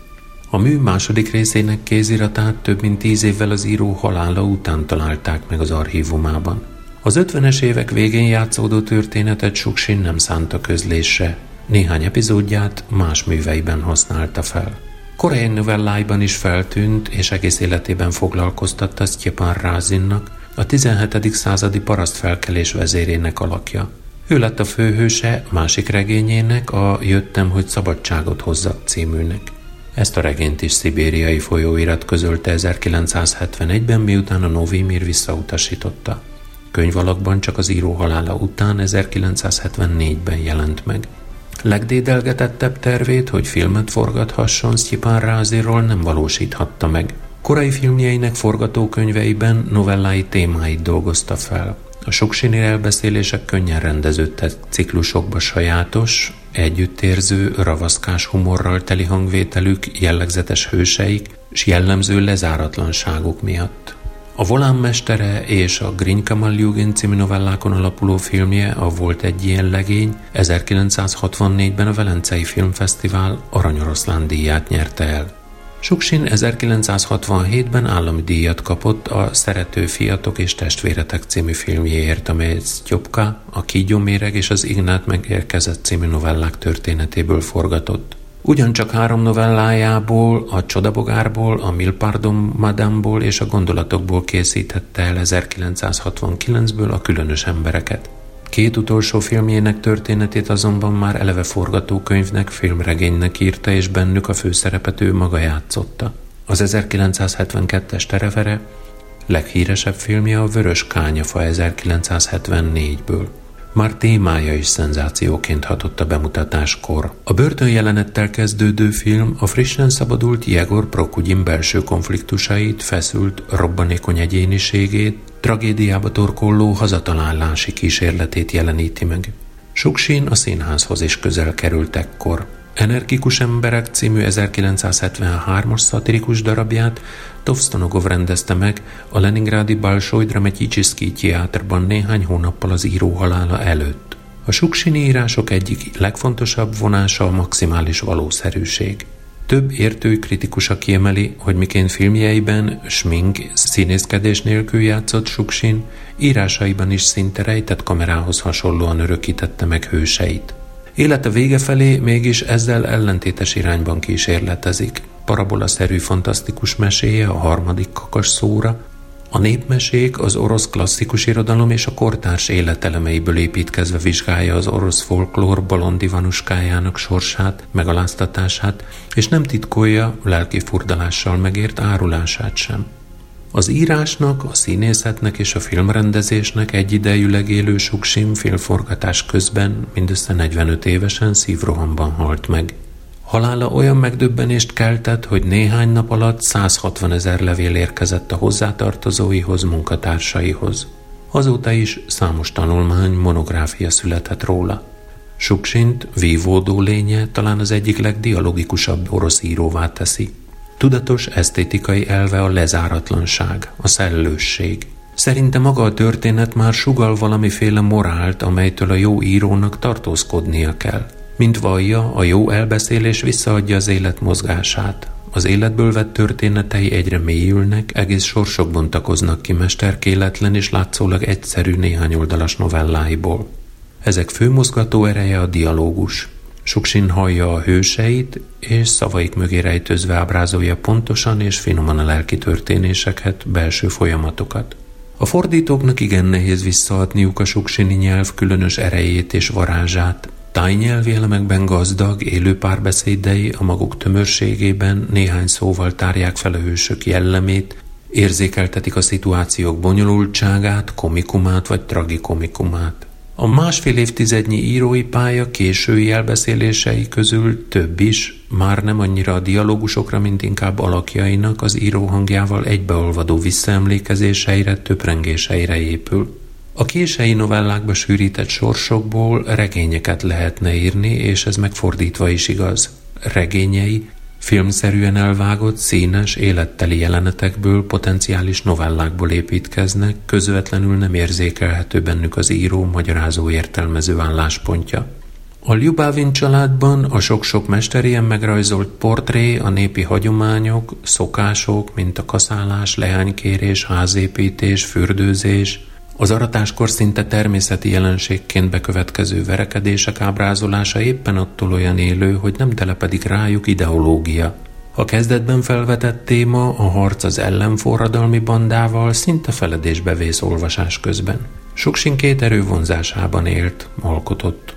A mű második részének kéziratát több mint tíz évvel az író halála után találták meg az archívumában. Az 50-es évek végén játszódó történetet Suksin nem szánta közlésre, néhány epizódját más műveiben használta fel. Koreai novelláiban is feltűnt, és egész életében foglalkoztatta Stjepan Rázinnak, a 17. századi parasztfelkelés vezérének alakja. Ő lett a főhőse másik regényének, a Jöttem, hogy szabadságot hozzak címűnek. Ezt a regényt is szibériai folyóirat közölte 1971-ben, miután a Novimir visszautasította. Könyvalakban csak az író halála után 1974-ben jelent meg. Legdédelgetettebb tervét, hogy filmet forgathasson, Sztyipán Ráziról nem valósíthatta meg. Korai filmjeinek forgatókönyveiben novellái témáit dolgozta fel. A soksinél elbeszélések könnyen rendeződtek ciklusokba sajátos, együttérző, ravaszkás humorral teli hangvételük, jellegzetes hőseik és jellemző lezáratlanságuk miatt. A Volán mestere és a Green Maljugin című novellákon alapuló filmje, a Volt egy ilyen legény, 1964-ben a Velencei Filmfesztivál Aranyoroszlán díját nyerte el. Suksin 1967-ben állami díjat kapott a Szerető fiatok és testvéretek című filmjéért, amely Sztyopka, a Kígyóméreg és az Ignát megérkezett című novellák történetéből forgatott. Ugyancsak három novellájából, a Csodabogárból, a Milpardon Madamból és a Gondolatokból készítette el 1969-ből a különös embereket. Két utolsó filmjének történetét azonban már eleve forgatókönyvnek, filmregénynek írta, és bennük a főszerepet ő maga játszotta. Az 1972-es Terevere leghíresebb filmje a Vörös Kányafa 1974-ből. Már témája is szenzációként hatott a bemutatáskor. A börtönjelenettel kezdődő film a frissen szabadult Jegor Prokudin belső konfliktusait, feszült, robbanékony egyéniségét, tragédiába torkolló hazatalálási kísérletét jeleníti meg. Suksin a színházhoz is közel került ekkor. Energikus emberek című 1973-as szatirikus darabját Tovsztanogov rendezte meg a Leningrádi Balsói Dramatyicseszki Teátrban néhány hónappal az író halála előtt. A suksini írások egyik legfontosabb vonása a maximális valószerűség. Több értő kritikusa kiemeli, hogy miként filmjeiben smink színészkedés nélkül játszott Suksin, írásaiban is szinte rejtett kamerához hasonlóan örökítette meg hőseit. Élete vége felé mégis ezzel ellentétes irányban kísérletezik. Parabola-szerű fantasztikus meséje a harmadik kakas szóra, a népmesék az orosz klasszikus irodalom és a kortárs életelemeiből építkezve vizsgálja az orosz folklór balondi vanuskájának sorsát, megaláztatását, és nem titkolja lelki furdalással megért árulását sem. Az írásnak, a színészetnek és a filmrendezésnek egyidejűleg élő Suksim filmforgatás közben mindössze 45 évesen szívrohamban halt meg. Halála olyan megdöbbenést keltett, hogy néhány nap alatt 160 ezer levél érkezett a hozzátartozóihoz, munkatársaihoz. Azóta is számos tanulmány, monográfia született róla. Suksint vívódó lénye talán az egyik legdialogikusabb orosz íróvá teszi. Tudatos esztétikai elve a lezáratlanság, a szellősség. Szerinte maga a történet már sugal valamiféle morált, amelytől a jó írónak tartózkodnia kell. Mint vallja, a jó elbeszélés visszaadja az élet mozgását. Az életből vett történetei egyre mélyülnek, egész sorsok bontakoznak ki mesterkéletlen és látszólag egyszerű néhány oldalas novelláiból. Ezek főmozgató ereje a dialógus. Suksin hallja a hőseit, és szavaik mögé rejtőzve ábrázolja pontosan és finoman a lelki történéseket, belső folyamatokat. A fordítóknak igen nehéz visszaadniuk a suksini nyelv különös erejét és varázsát. Tájnyelvi elemekben gazdag, élő párbeszédei a maguk tömörségében néhány szóval tárják fel a hősök jellemét, érzékeltetik a szituációk bonyolultságát, komikumát vagy tragikomikumát. A másfél évtizednyi írói pálya késői elbeszélései közül több is már nem annyira a dialógusokra, mint inkább alakjainak az író hangjával egybeolvadó visszaemlékezéseire, töprengéseire épül. A kései novellákba sűrített sorsokból regényeket lehetne írni, és ez megfordítva is igaz. Regényei filmszerűen elvágott, színes, életteli jelenetekből, potenciális novellákból építkeznek, közvetlenül nem érzékelhető bennük az író, magyarázó értelmező álláspontja. A Ljubávin családban a sok-sok mesterien megrajzolt portré, a népi hagyományok, szokások, mint a kaszálás, leánykérés, házépítés, fürdőzés, az aratáskor szinte természeti jelenségként bekövetkező verekedések ábrázolása éppen attól olyan élő, hogy nem telepedik rájuk ideológia. A kezdetben felvetett téma, a harc az ellenforradalmi bandával szinte feledésbe vész olvasás közben. Suksin két erő élt, alkotott.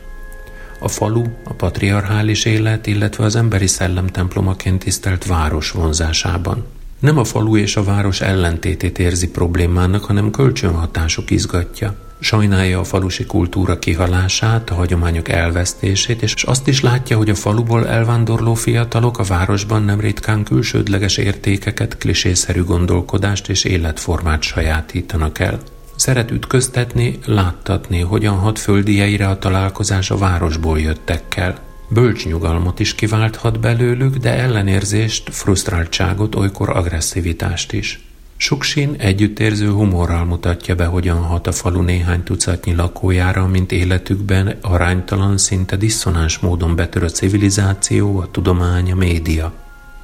A falu, a patriarchális élet, illetve az emberi szellem templomaként tisztelt város vonzásában. Nem a falu és a város ellentétét érzi problémának, hanem kölcsönhatások izgatja. Sajnálja a falusi kultúra kihalását, a hagyományok elvesztését, és azt is látja, hogy a faluból elvándorló fiatalok a városban nem ritkán külsődleges értékeket, klisészerű gondolkodást és életformát sajátítanak el. Szeret ütköztetni, láttatni, hogyan hat földieire a találkozás a városból jöttekkel. Bölcs nyugalmat is kiválthat belőlük, de ellenérzést, frusztráltságot, olykor agresszivitást is. Suksin együttérző humorral mutatja be, hogyan hat a falu néhány tucatnyi lakójára, mint életükben aránytalan, szinte diszonáns módon betör a civilizáció, a tudomány, a média.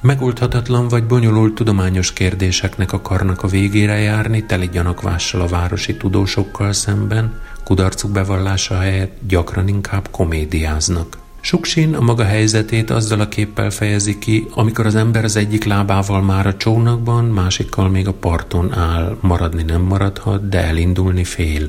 Megoldhatatlan vagy bonyolult tudományos kérdéseknek akarnak a végére járni, teli gyanakvással a városi tudósokkal szemben, kudarcuk bevallása helyett gyakran inkább komédiáznak. Suksin a maga helyzetét azzal a képpel fejezi ki, amikor az ember az egyik lábával már a csónakban, másikkal még a parton áll, maradni nem maradhat, de elindulni fél.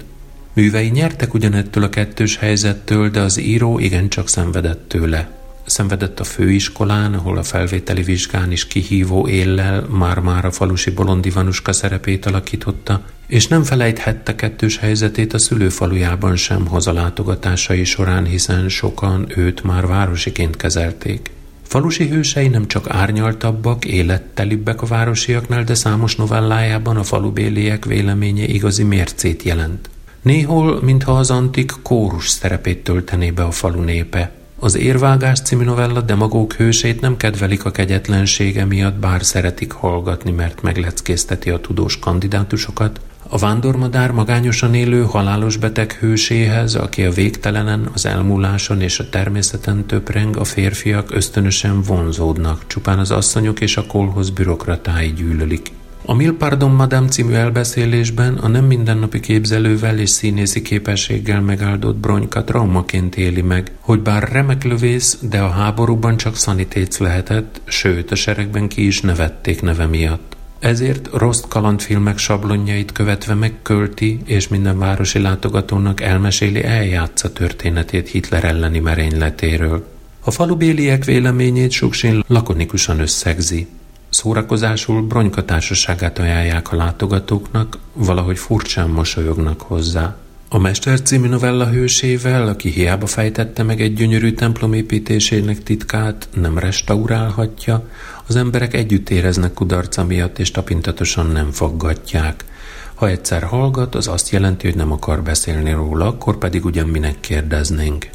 Művei nyertek ugyanettől a kettős helyzettől, de az író igencsak szenvedett tőle. Szenvedett a főiskolán, ahol a felvételi vizsgán is kihívó éllel már-már a falusi bolond Ivanuska szerepét alakította, és nem felejthette kettős helyzetét a szülőfalujában sem hazalátogatásai során, hiszen sokan őt már városiként kezelték. Falusi hősei nem csak árnyaltabbak, élettelibbek a városiaknál, de számos novellájában a falubéliek véleménye igazi mércét jelent. Néhol, mintha az antik kórus szerepét töltené be a falu népe, az Érvágás című novella demagóg hősét nem kedvelik a kegyetlensége miatt, bár szeretik hallgatni, mert megleckézteti a tudós kandidátusokat. A vándormadár magányosan élő halálos beteg hőséhez, aki a végtelenen, az elmúláson és a természeten töpreng, a férfiak ösztönösen vonzódnak, csupán az asszonyok és a kolhoz bürokratái gyűlölik. A Mil Pardon Madame című elbeszélésben a nem mindennapi képzelővel és színészi képességgel megáldott Bronyka traumaként éli meg, hogy bár remek lövész, de a háborúban csak szanitéc lehetett, sőt a seregben ki is nevették neve miatt. Ezért rossz kalandfilmek sablonjait követve megkölti, és minden városi látogatónak elmeséli eljátsza történetét Hitler elleni merényletéről. A falubéliek véleményét Suksin lakonikusan összegzi. Szórakozásul Bronyka társaságát ajánlják a látogatóknak, valahogy furcsán mosolyognak hozzá. A Mester című novella hősével, aki hiába fejtette meg egy gyönyörű templom építésének titkát, nem restaurálhatja, az emberek együtt éreznek kudarca miatt, és tapintatosan nem faggatják. Ha egyszer hallgat, az azt jelenti, hogy nem akar beszélni róla, akkor pedig ugyan minek kérdeznénk.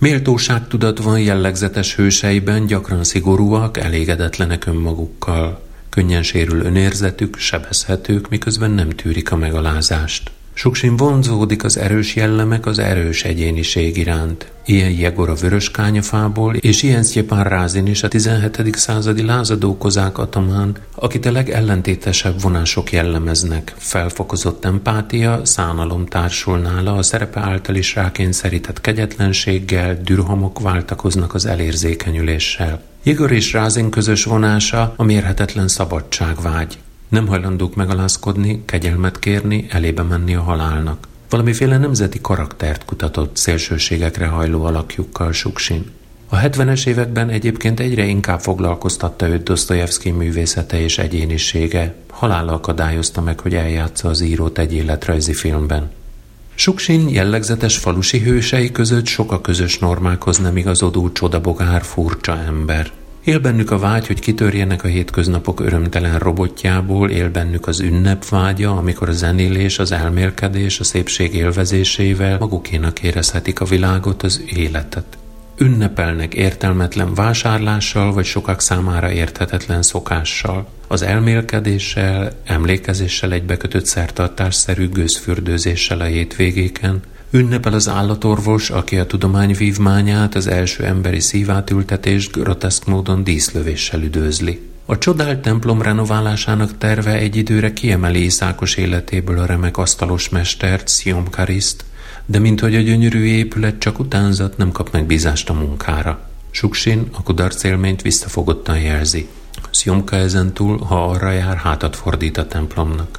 Méltóságtudat van jellegzetes hőseiben, gyakran szigorúak, elégedetlenek önmagukkal. Könnyen sérül önérzetük, sebezhetők, miközben nem tűrik a megalázást. Suksin vonzódik az erős jellemek az erős egyéniség iránt. Ilyen Jegor a vörös kányafából, és ilyen Sztyepán Rázin is a 17. századi lázadókozák atamán, akit a legellentétesebb vonások jellemeznek. Felfokozott empátia, szánalom társul nála, a szerepe által is rákényszerített kegyetlenséggel, dürhamok váltakoznak az elérzékenyüléssel. Jegor és Rázin közös vonása a mérhetetlen szabadságvágy. Nem hajlandók megalázkodni, kegyelmet kérni, elébe menni a halálnak. Valamiféle nemzeti karaktert kutatott szélsőségekre hajló alakjukkal Suksin. A 70-es években egyébként egyre inkább foglalkoztatta őt Dostoyevsky művészete és egyénisége. Halál akadályozta meg, hogy eljátsza az írót egy életrajzi filmben. Suksin jellegzetes falusi hősei között sok a közös normákhoz nem igazodó csodabogár furcsa ember. Él bennük a vágy, hogy kitörjenek a hétköznapok örömtelen robotjából, él bennük az ünnepvágya, amikor a zenélés, az elmélkedés, a szépség élvezésével magukénak érezhetik a világot, az életet. Ünnepelnek értelmetlen vásárlással, vagy sokak számára érthetetlen szokással. Az elmélkedéssel, emlékezéssel egybekötött szertartásszerű gőzfürdőzéssel a hétvégéken, Ünnepel az állatorvos, aki a tudomány vívmányát, az első emberi szívátültetést groteszk módon díszlövéssel üdvözli. A csodált templom renoválásának terve egy időre kiemeli Iszákos életéből a remek asztalos mestert, Kariszt, de minthogy a gyönyörű épület csak utánzat nem kap megbízást a munkára. Suksin a kudarc élményt visszafogottan jelzi. Szjomka ezentúl, ha arra jár, hátat fordít a templomnak.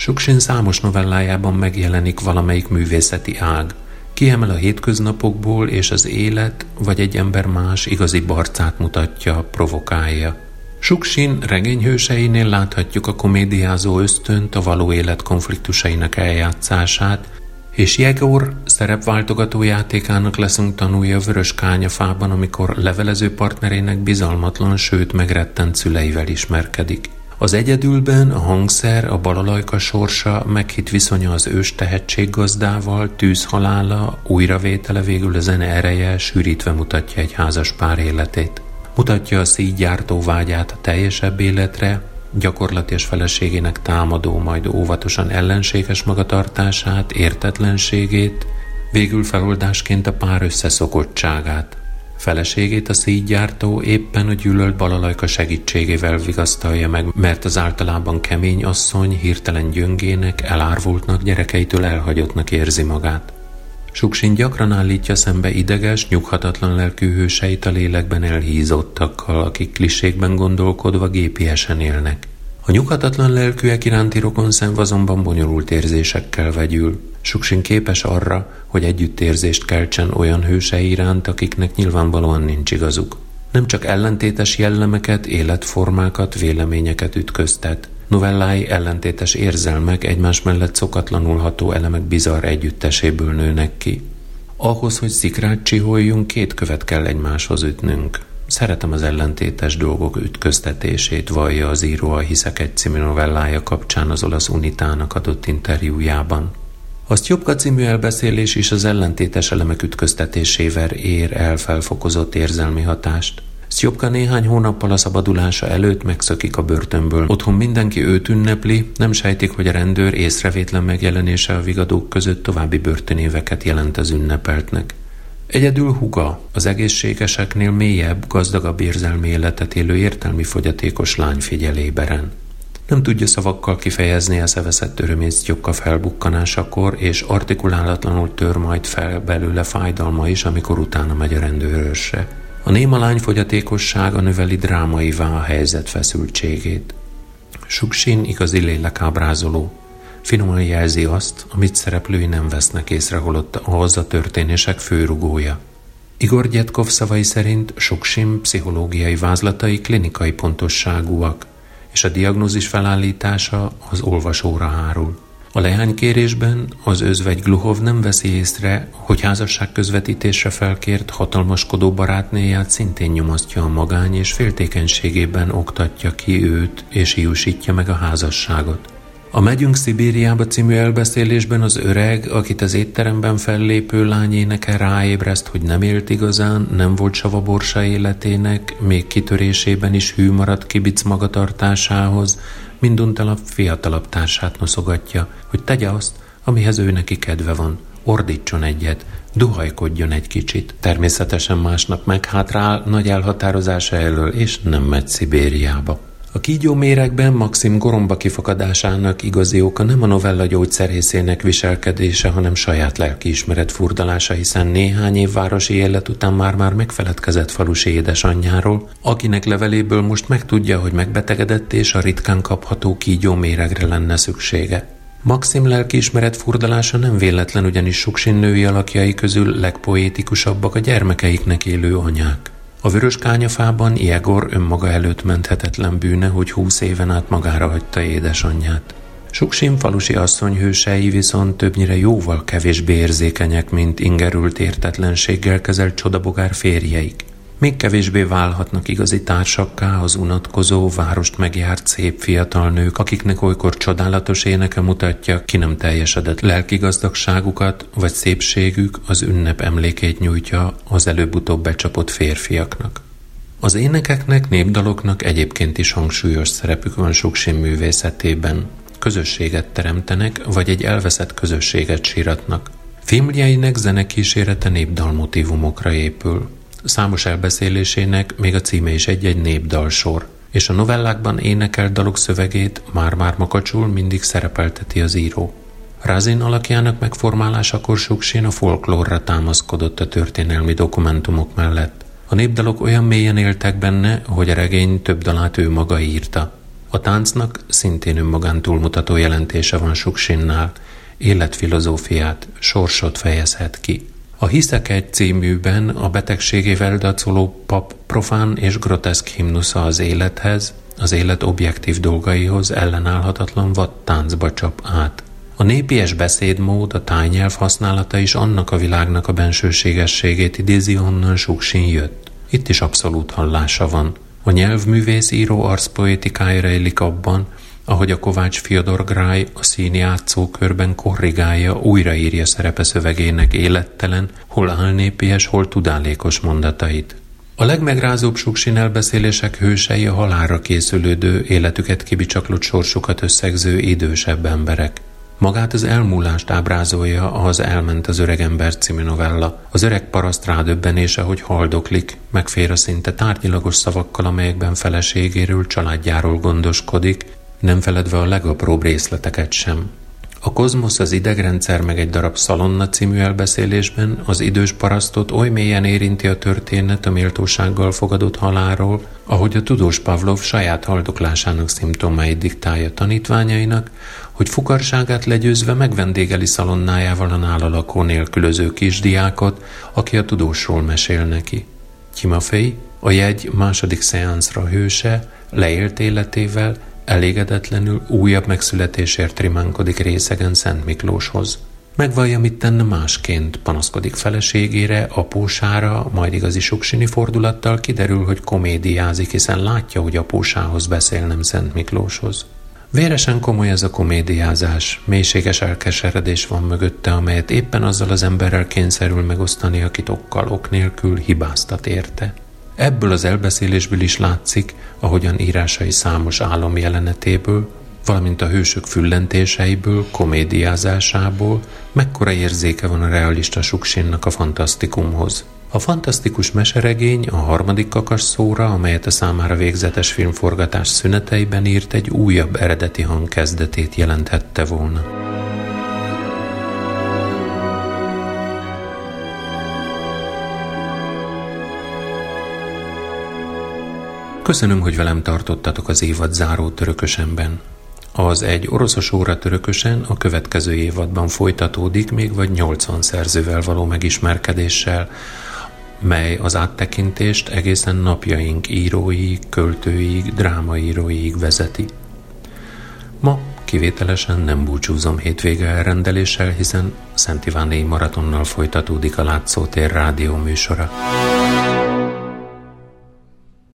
Suksin számos novellájában megjelenik valamelyik művészeti ág. Kiemel a hétköznapokból, és az élet vagy egy ember más igazi barcát mutatja, provokálja. Suksin regényhőseinél láthatjuk a komédiázó ösztönt, a való élet konfliktusainak eljátszását, és Jegor szerepváltogató játékának leszünk tanulja Vörös Kányafában, amikor levelező partnerének bizalmatlan, sőt megrettent szüleivel ismerkedik. Az egyedülben a hangszer, a balalajka sorsa, meghitt viszonya az ős tehetséggazdával, tűzhalála, újravétele végül a zene ereje sűrítve mutatja egy házas pár életét. Mutatja a szígyártó vágyát a teljesebb életre, gyakorlati és feleségének támadó, majd óvatosan ellenséges magatartását, értetlenségét, végül feloldásként a pár összeszokottságát. Feleségét a szígyártó éppen a gyűlölt balalajka segítségével vigasztalja meg, mert az általában kemény asszony hirtelen gyöngének, elárvultnak, gyerekeitől elhagyottnak érzi magát. Suksin gyakran állítja szembe ideges, nyughatatlan lelkű hőseit a lélekben elhízottakkal, akik kliségben gondolkodva gépiesen élnek. A nyughatatlan lelkűek iránti rokonszenv azonban bonyolult érzésekkel vegyül. Suksin képes arra, hogy együttérzést keltsen olyan hősei iránt, akiknek nyilvánvalóan nincs igazuk. Nem csak ellentétes jellemeket, életformákat, véleményeket ütköztet. Novellái ellentétes érzelmek egymás mellett szokatlanul ható elemek bizarr együtteséből nőnek ki. Ahhoz, hogy szikrát csiholjunk, két követ kell egymáshoz ütnünk. Szeretem az ellentétes dolgok ütköztetését, vallja az író a Hiszek egy című novellája kapcsán az olasz unitának adott interjújában. Azt Jobbka című elbeszélés is az ellentétes elemek ütköztetésével ér el felfokozott érzelmi hatást. Szjobka néhány hónappal a szabadulása előtt megszökik a börtönből. Otthon mindenki őt ünnepli, nem sejtik, hogy a rendőr észrevétlen megjelenése a vigadók között további börtönéveket jelent az ünnepeltnek. Egyedül Huga, az egészségeseknél mélyebb, gazdagabb érzelmi életet élő értelmi fogyatékos lány figyeléberen. Nem tudja szavakkal kifejezni a szeveszett örömét Sztjopka felbukkanásakor, és artikulálatlanul tör majd fel belőle fájdalma is, amikor utána megy a rendőrösre. A néma lány fogyatékossága növeli drámaivá a helyzet feszültségét. Suksin igazi lélekábrázoló. Finoman jelzi azt, amit szereplői nem vesznek észre, holott ahhoz a történések főrugója. Igor Gyetkov szavai szerint Suksin pszichológiai vázlatai klinikai pontosságúak, és a diagnózis felállítása az olvasóra hárul. A leánykérésben az özvegy Gluhov nem veszi észre, hogy házasság közvetítésre felkért hatalmaskodó barátnéját szintén nyomasztja a magány és féltékenységében oktatja ki őt és hiúsítja meg a házasságot. A Megyünk Szibériába című elbeszélésben az öreg, akit az étteremben fellépő lány éneke ráébreszt, hogy nem élt igazán, nem volt savaborsa életének, még kitörésében is hű maradt kibic magatartásához, minduntalap fiatalabb társát noszogatja, hogy tegye azt, amihez ő neki kedve van, ordítson egyet, duhajkodjon egy kicsit. Természetesen másnap meghátrál nagy elhatározása elől, és nem megy Szibériába. A kígyó méregben Maxim goromba kifakadásának igazi oka nem a novella gyógyszerészének viselkedése, hanem saját lelkiismeret furdalása, hiszen néhány év városi élet után már-már megfeledkezett falusi édesanyjáról, akinek leveléből most megtudja, hogy megbetegedett és a ritkán kapható kígyó méregre lenne szüksége. Maxim lelkiismeret furdalása nem véletlen, ugyanis soksin női alakjai közül legpoétikusabbak a gyermekeiknek élő anyák. A vörös kányafában Iegor önmaga előtt menthetetlen bűne, hogy húsz éven át magára hagyta édesanyját. Suksim falusi asszony hősei viszont többnyire jóval kevésbé érzékenyek, mint ingerült értetlenséggel kezelt csodabogár férjeik. Még kevésbé válhatnak igazi társakká az unatkozó, várost megjárt szép fiatal nők, akiknek olykor csodálatos éneke mutatja, ki nem teljesedett lelkigazdagságukat, vagy szépségük az ünnep emlékét nyújtja az előbb-utóbb becsapott férfiaknak. Az énekeknek, népdaloknak egyébként is hangsúlyos szerepük van sok művészetében. Közösséget teremtenek, vagy egy elveszett közösséget síratnak. Filmjeinek zenekísérete népdalmotívumokra épül. Számos elbeszélésének még a címe is egy-egy népdalsor, és a novellákban énekelt dalok szövegét már-már makacsul mindig szerepelteti az író. Rázin alakjának megformálásakor Suksin a folklórra támaszkodott a történelmi dokumentumok mellett. A népdalok olyan mélyen éltek benne, hogy a regény több dalát ő maga írta. A táncnak szintén önmagán túlmutató jelentése van Suksinnál, életfilozófiát, sorsot fejezhet ki. A Hiszek egy címűben a betegségével dacoló pap profán és groteszk himnusza az élethez, az élet objektív dolgaihoz ellenállhatatlan táncba csap át. A népies beszédmód, a tájnyelv használata is annak a világnak a bensőségességét idézi, onnan Suksin jött. Itt is abszolút hallása van. A nyelvművész író arcpoétikája rejlik abban, ahogy a Kovács Fyodor Gráj a színi játszókörben korrigálja, újraírja szerepe szövegének élettelen, hol álnépies, hol tudálékos mondatait. A legmegrázóbb suksin elbeszélések hősei a halálra készülődő, életüket kibicsaklott sorsukat összegző idősebb emberek. Magát az elmúlást ábrázolja az Elment az öregember című novella. Az öreg paraszt rádöbbenése, hogy haldoklik, megfér a szinte tárgyilagos szavakkal, amelyekben feleségéről, családjáról gondoskodik, nem feledve a legapróbb részleteket sem. A kozmosz az idegrendszer meg egy darab szalonna című elbeszélésben az idős parasztot oly mélyen érinti a történet a méltósággal fogadott haláról, ahogy a tudós Pavlov saját haldoklásának szimptomáit diktálja tanítványainak, hogy fukarságát legyőzve megvendégeli szalonnájával a nála lakó nélkülöző kisdiákot, aki a tudósról mesél neki. Timofei, a jegy második szeánszra hőse, leélt életével, elégedetlenül újabb megszületésért rimánkodik részegen Szent Miklóshoz. Megvallja, mit tenne másként, panaszkodik feleségére, apósára, majd igazi soksini fordulattal kiderül, hogy komédiázik, hiszen látja, hogy apósához beszél, nem Szent Miklóshoz. Véresen komoly ez a komédiázás, mélységes elkeseredés van mögötte, amelyet éppen azzal az emberrel kényszerül megosztani, akit okkal ok nélkül hibáztat érte. Ebből az elbeszélésből is látszik, ahogyan írásai számos álom jelenetéből, valamint a hősök füllentéseiből, komédiázásából, mekkora érzéke van a realista suksinnak a fantasztikumhoz. A fantasztikus meseregény a harmadik kakas szóra, amelyet a számára végzetes filmforgatás szüneteiben írt, egy újabb eredeti hang kezdetét jelenthette volna. Köszönöm, hogy velem tartottatok az évad záró törökösenben. Az egy oroszos óra törökösen a következő évadban folytatódik, még vagy 80 szerzővel való megismerkedéssel, mely az áttekintést egészen napjaink írói, költőig, drámaíróig vezeti. Ma kivételesen nem búcsúzom hétvége elrendeléssel, hiszen Szent Ivánéi maratonnal folytatódik a Látszótér rádió műsora.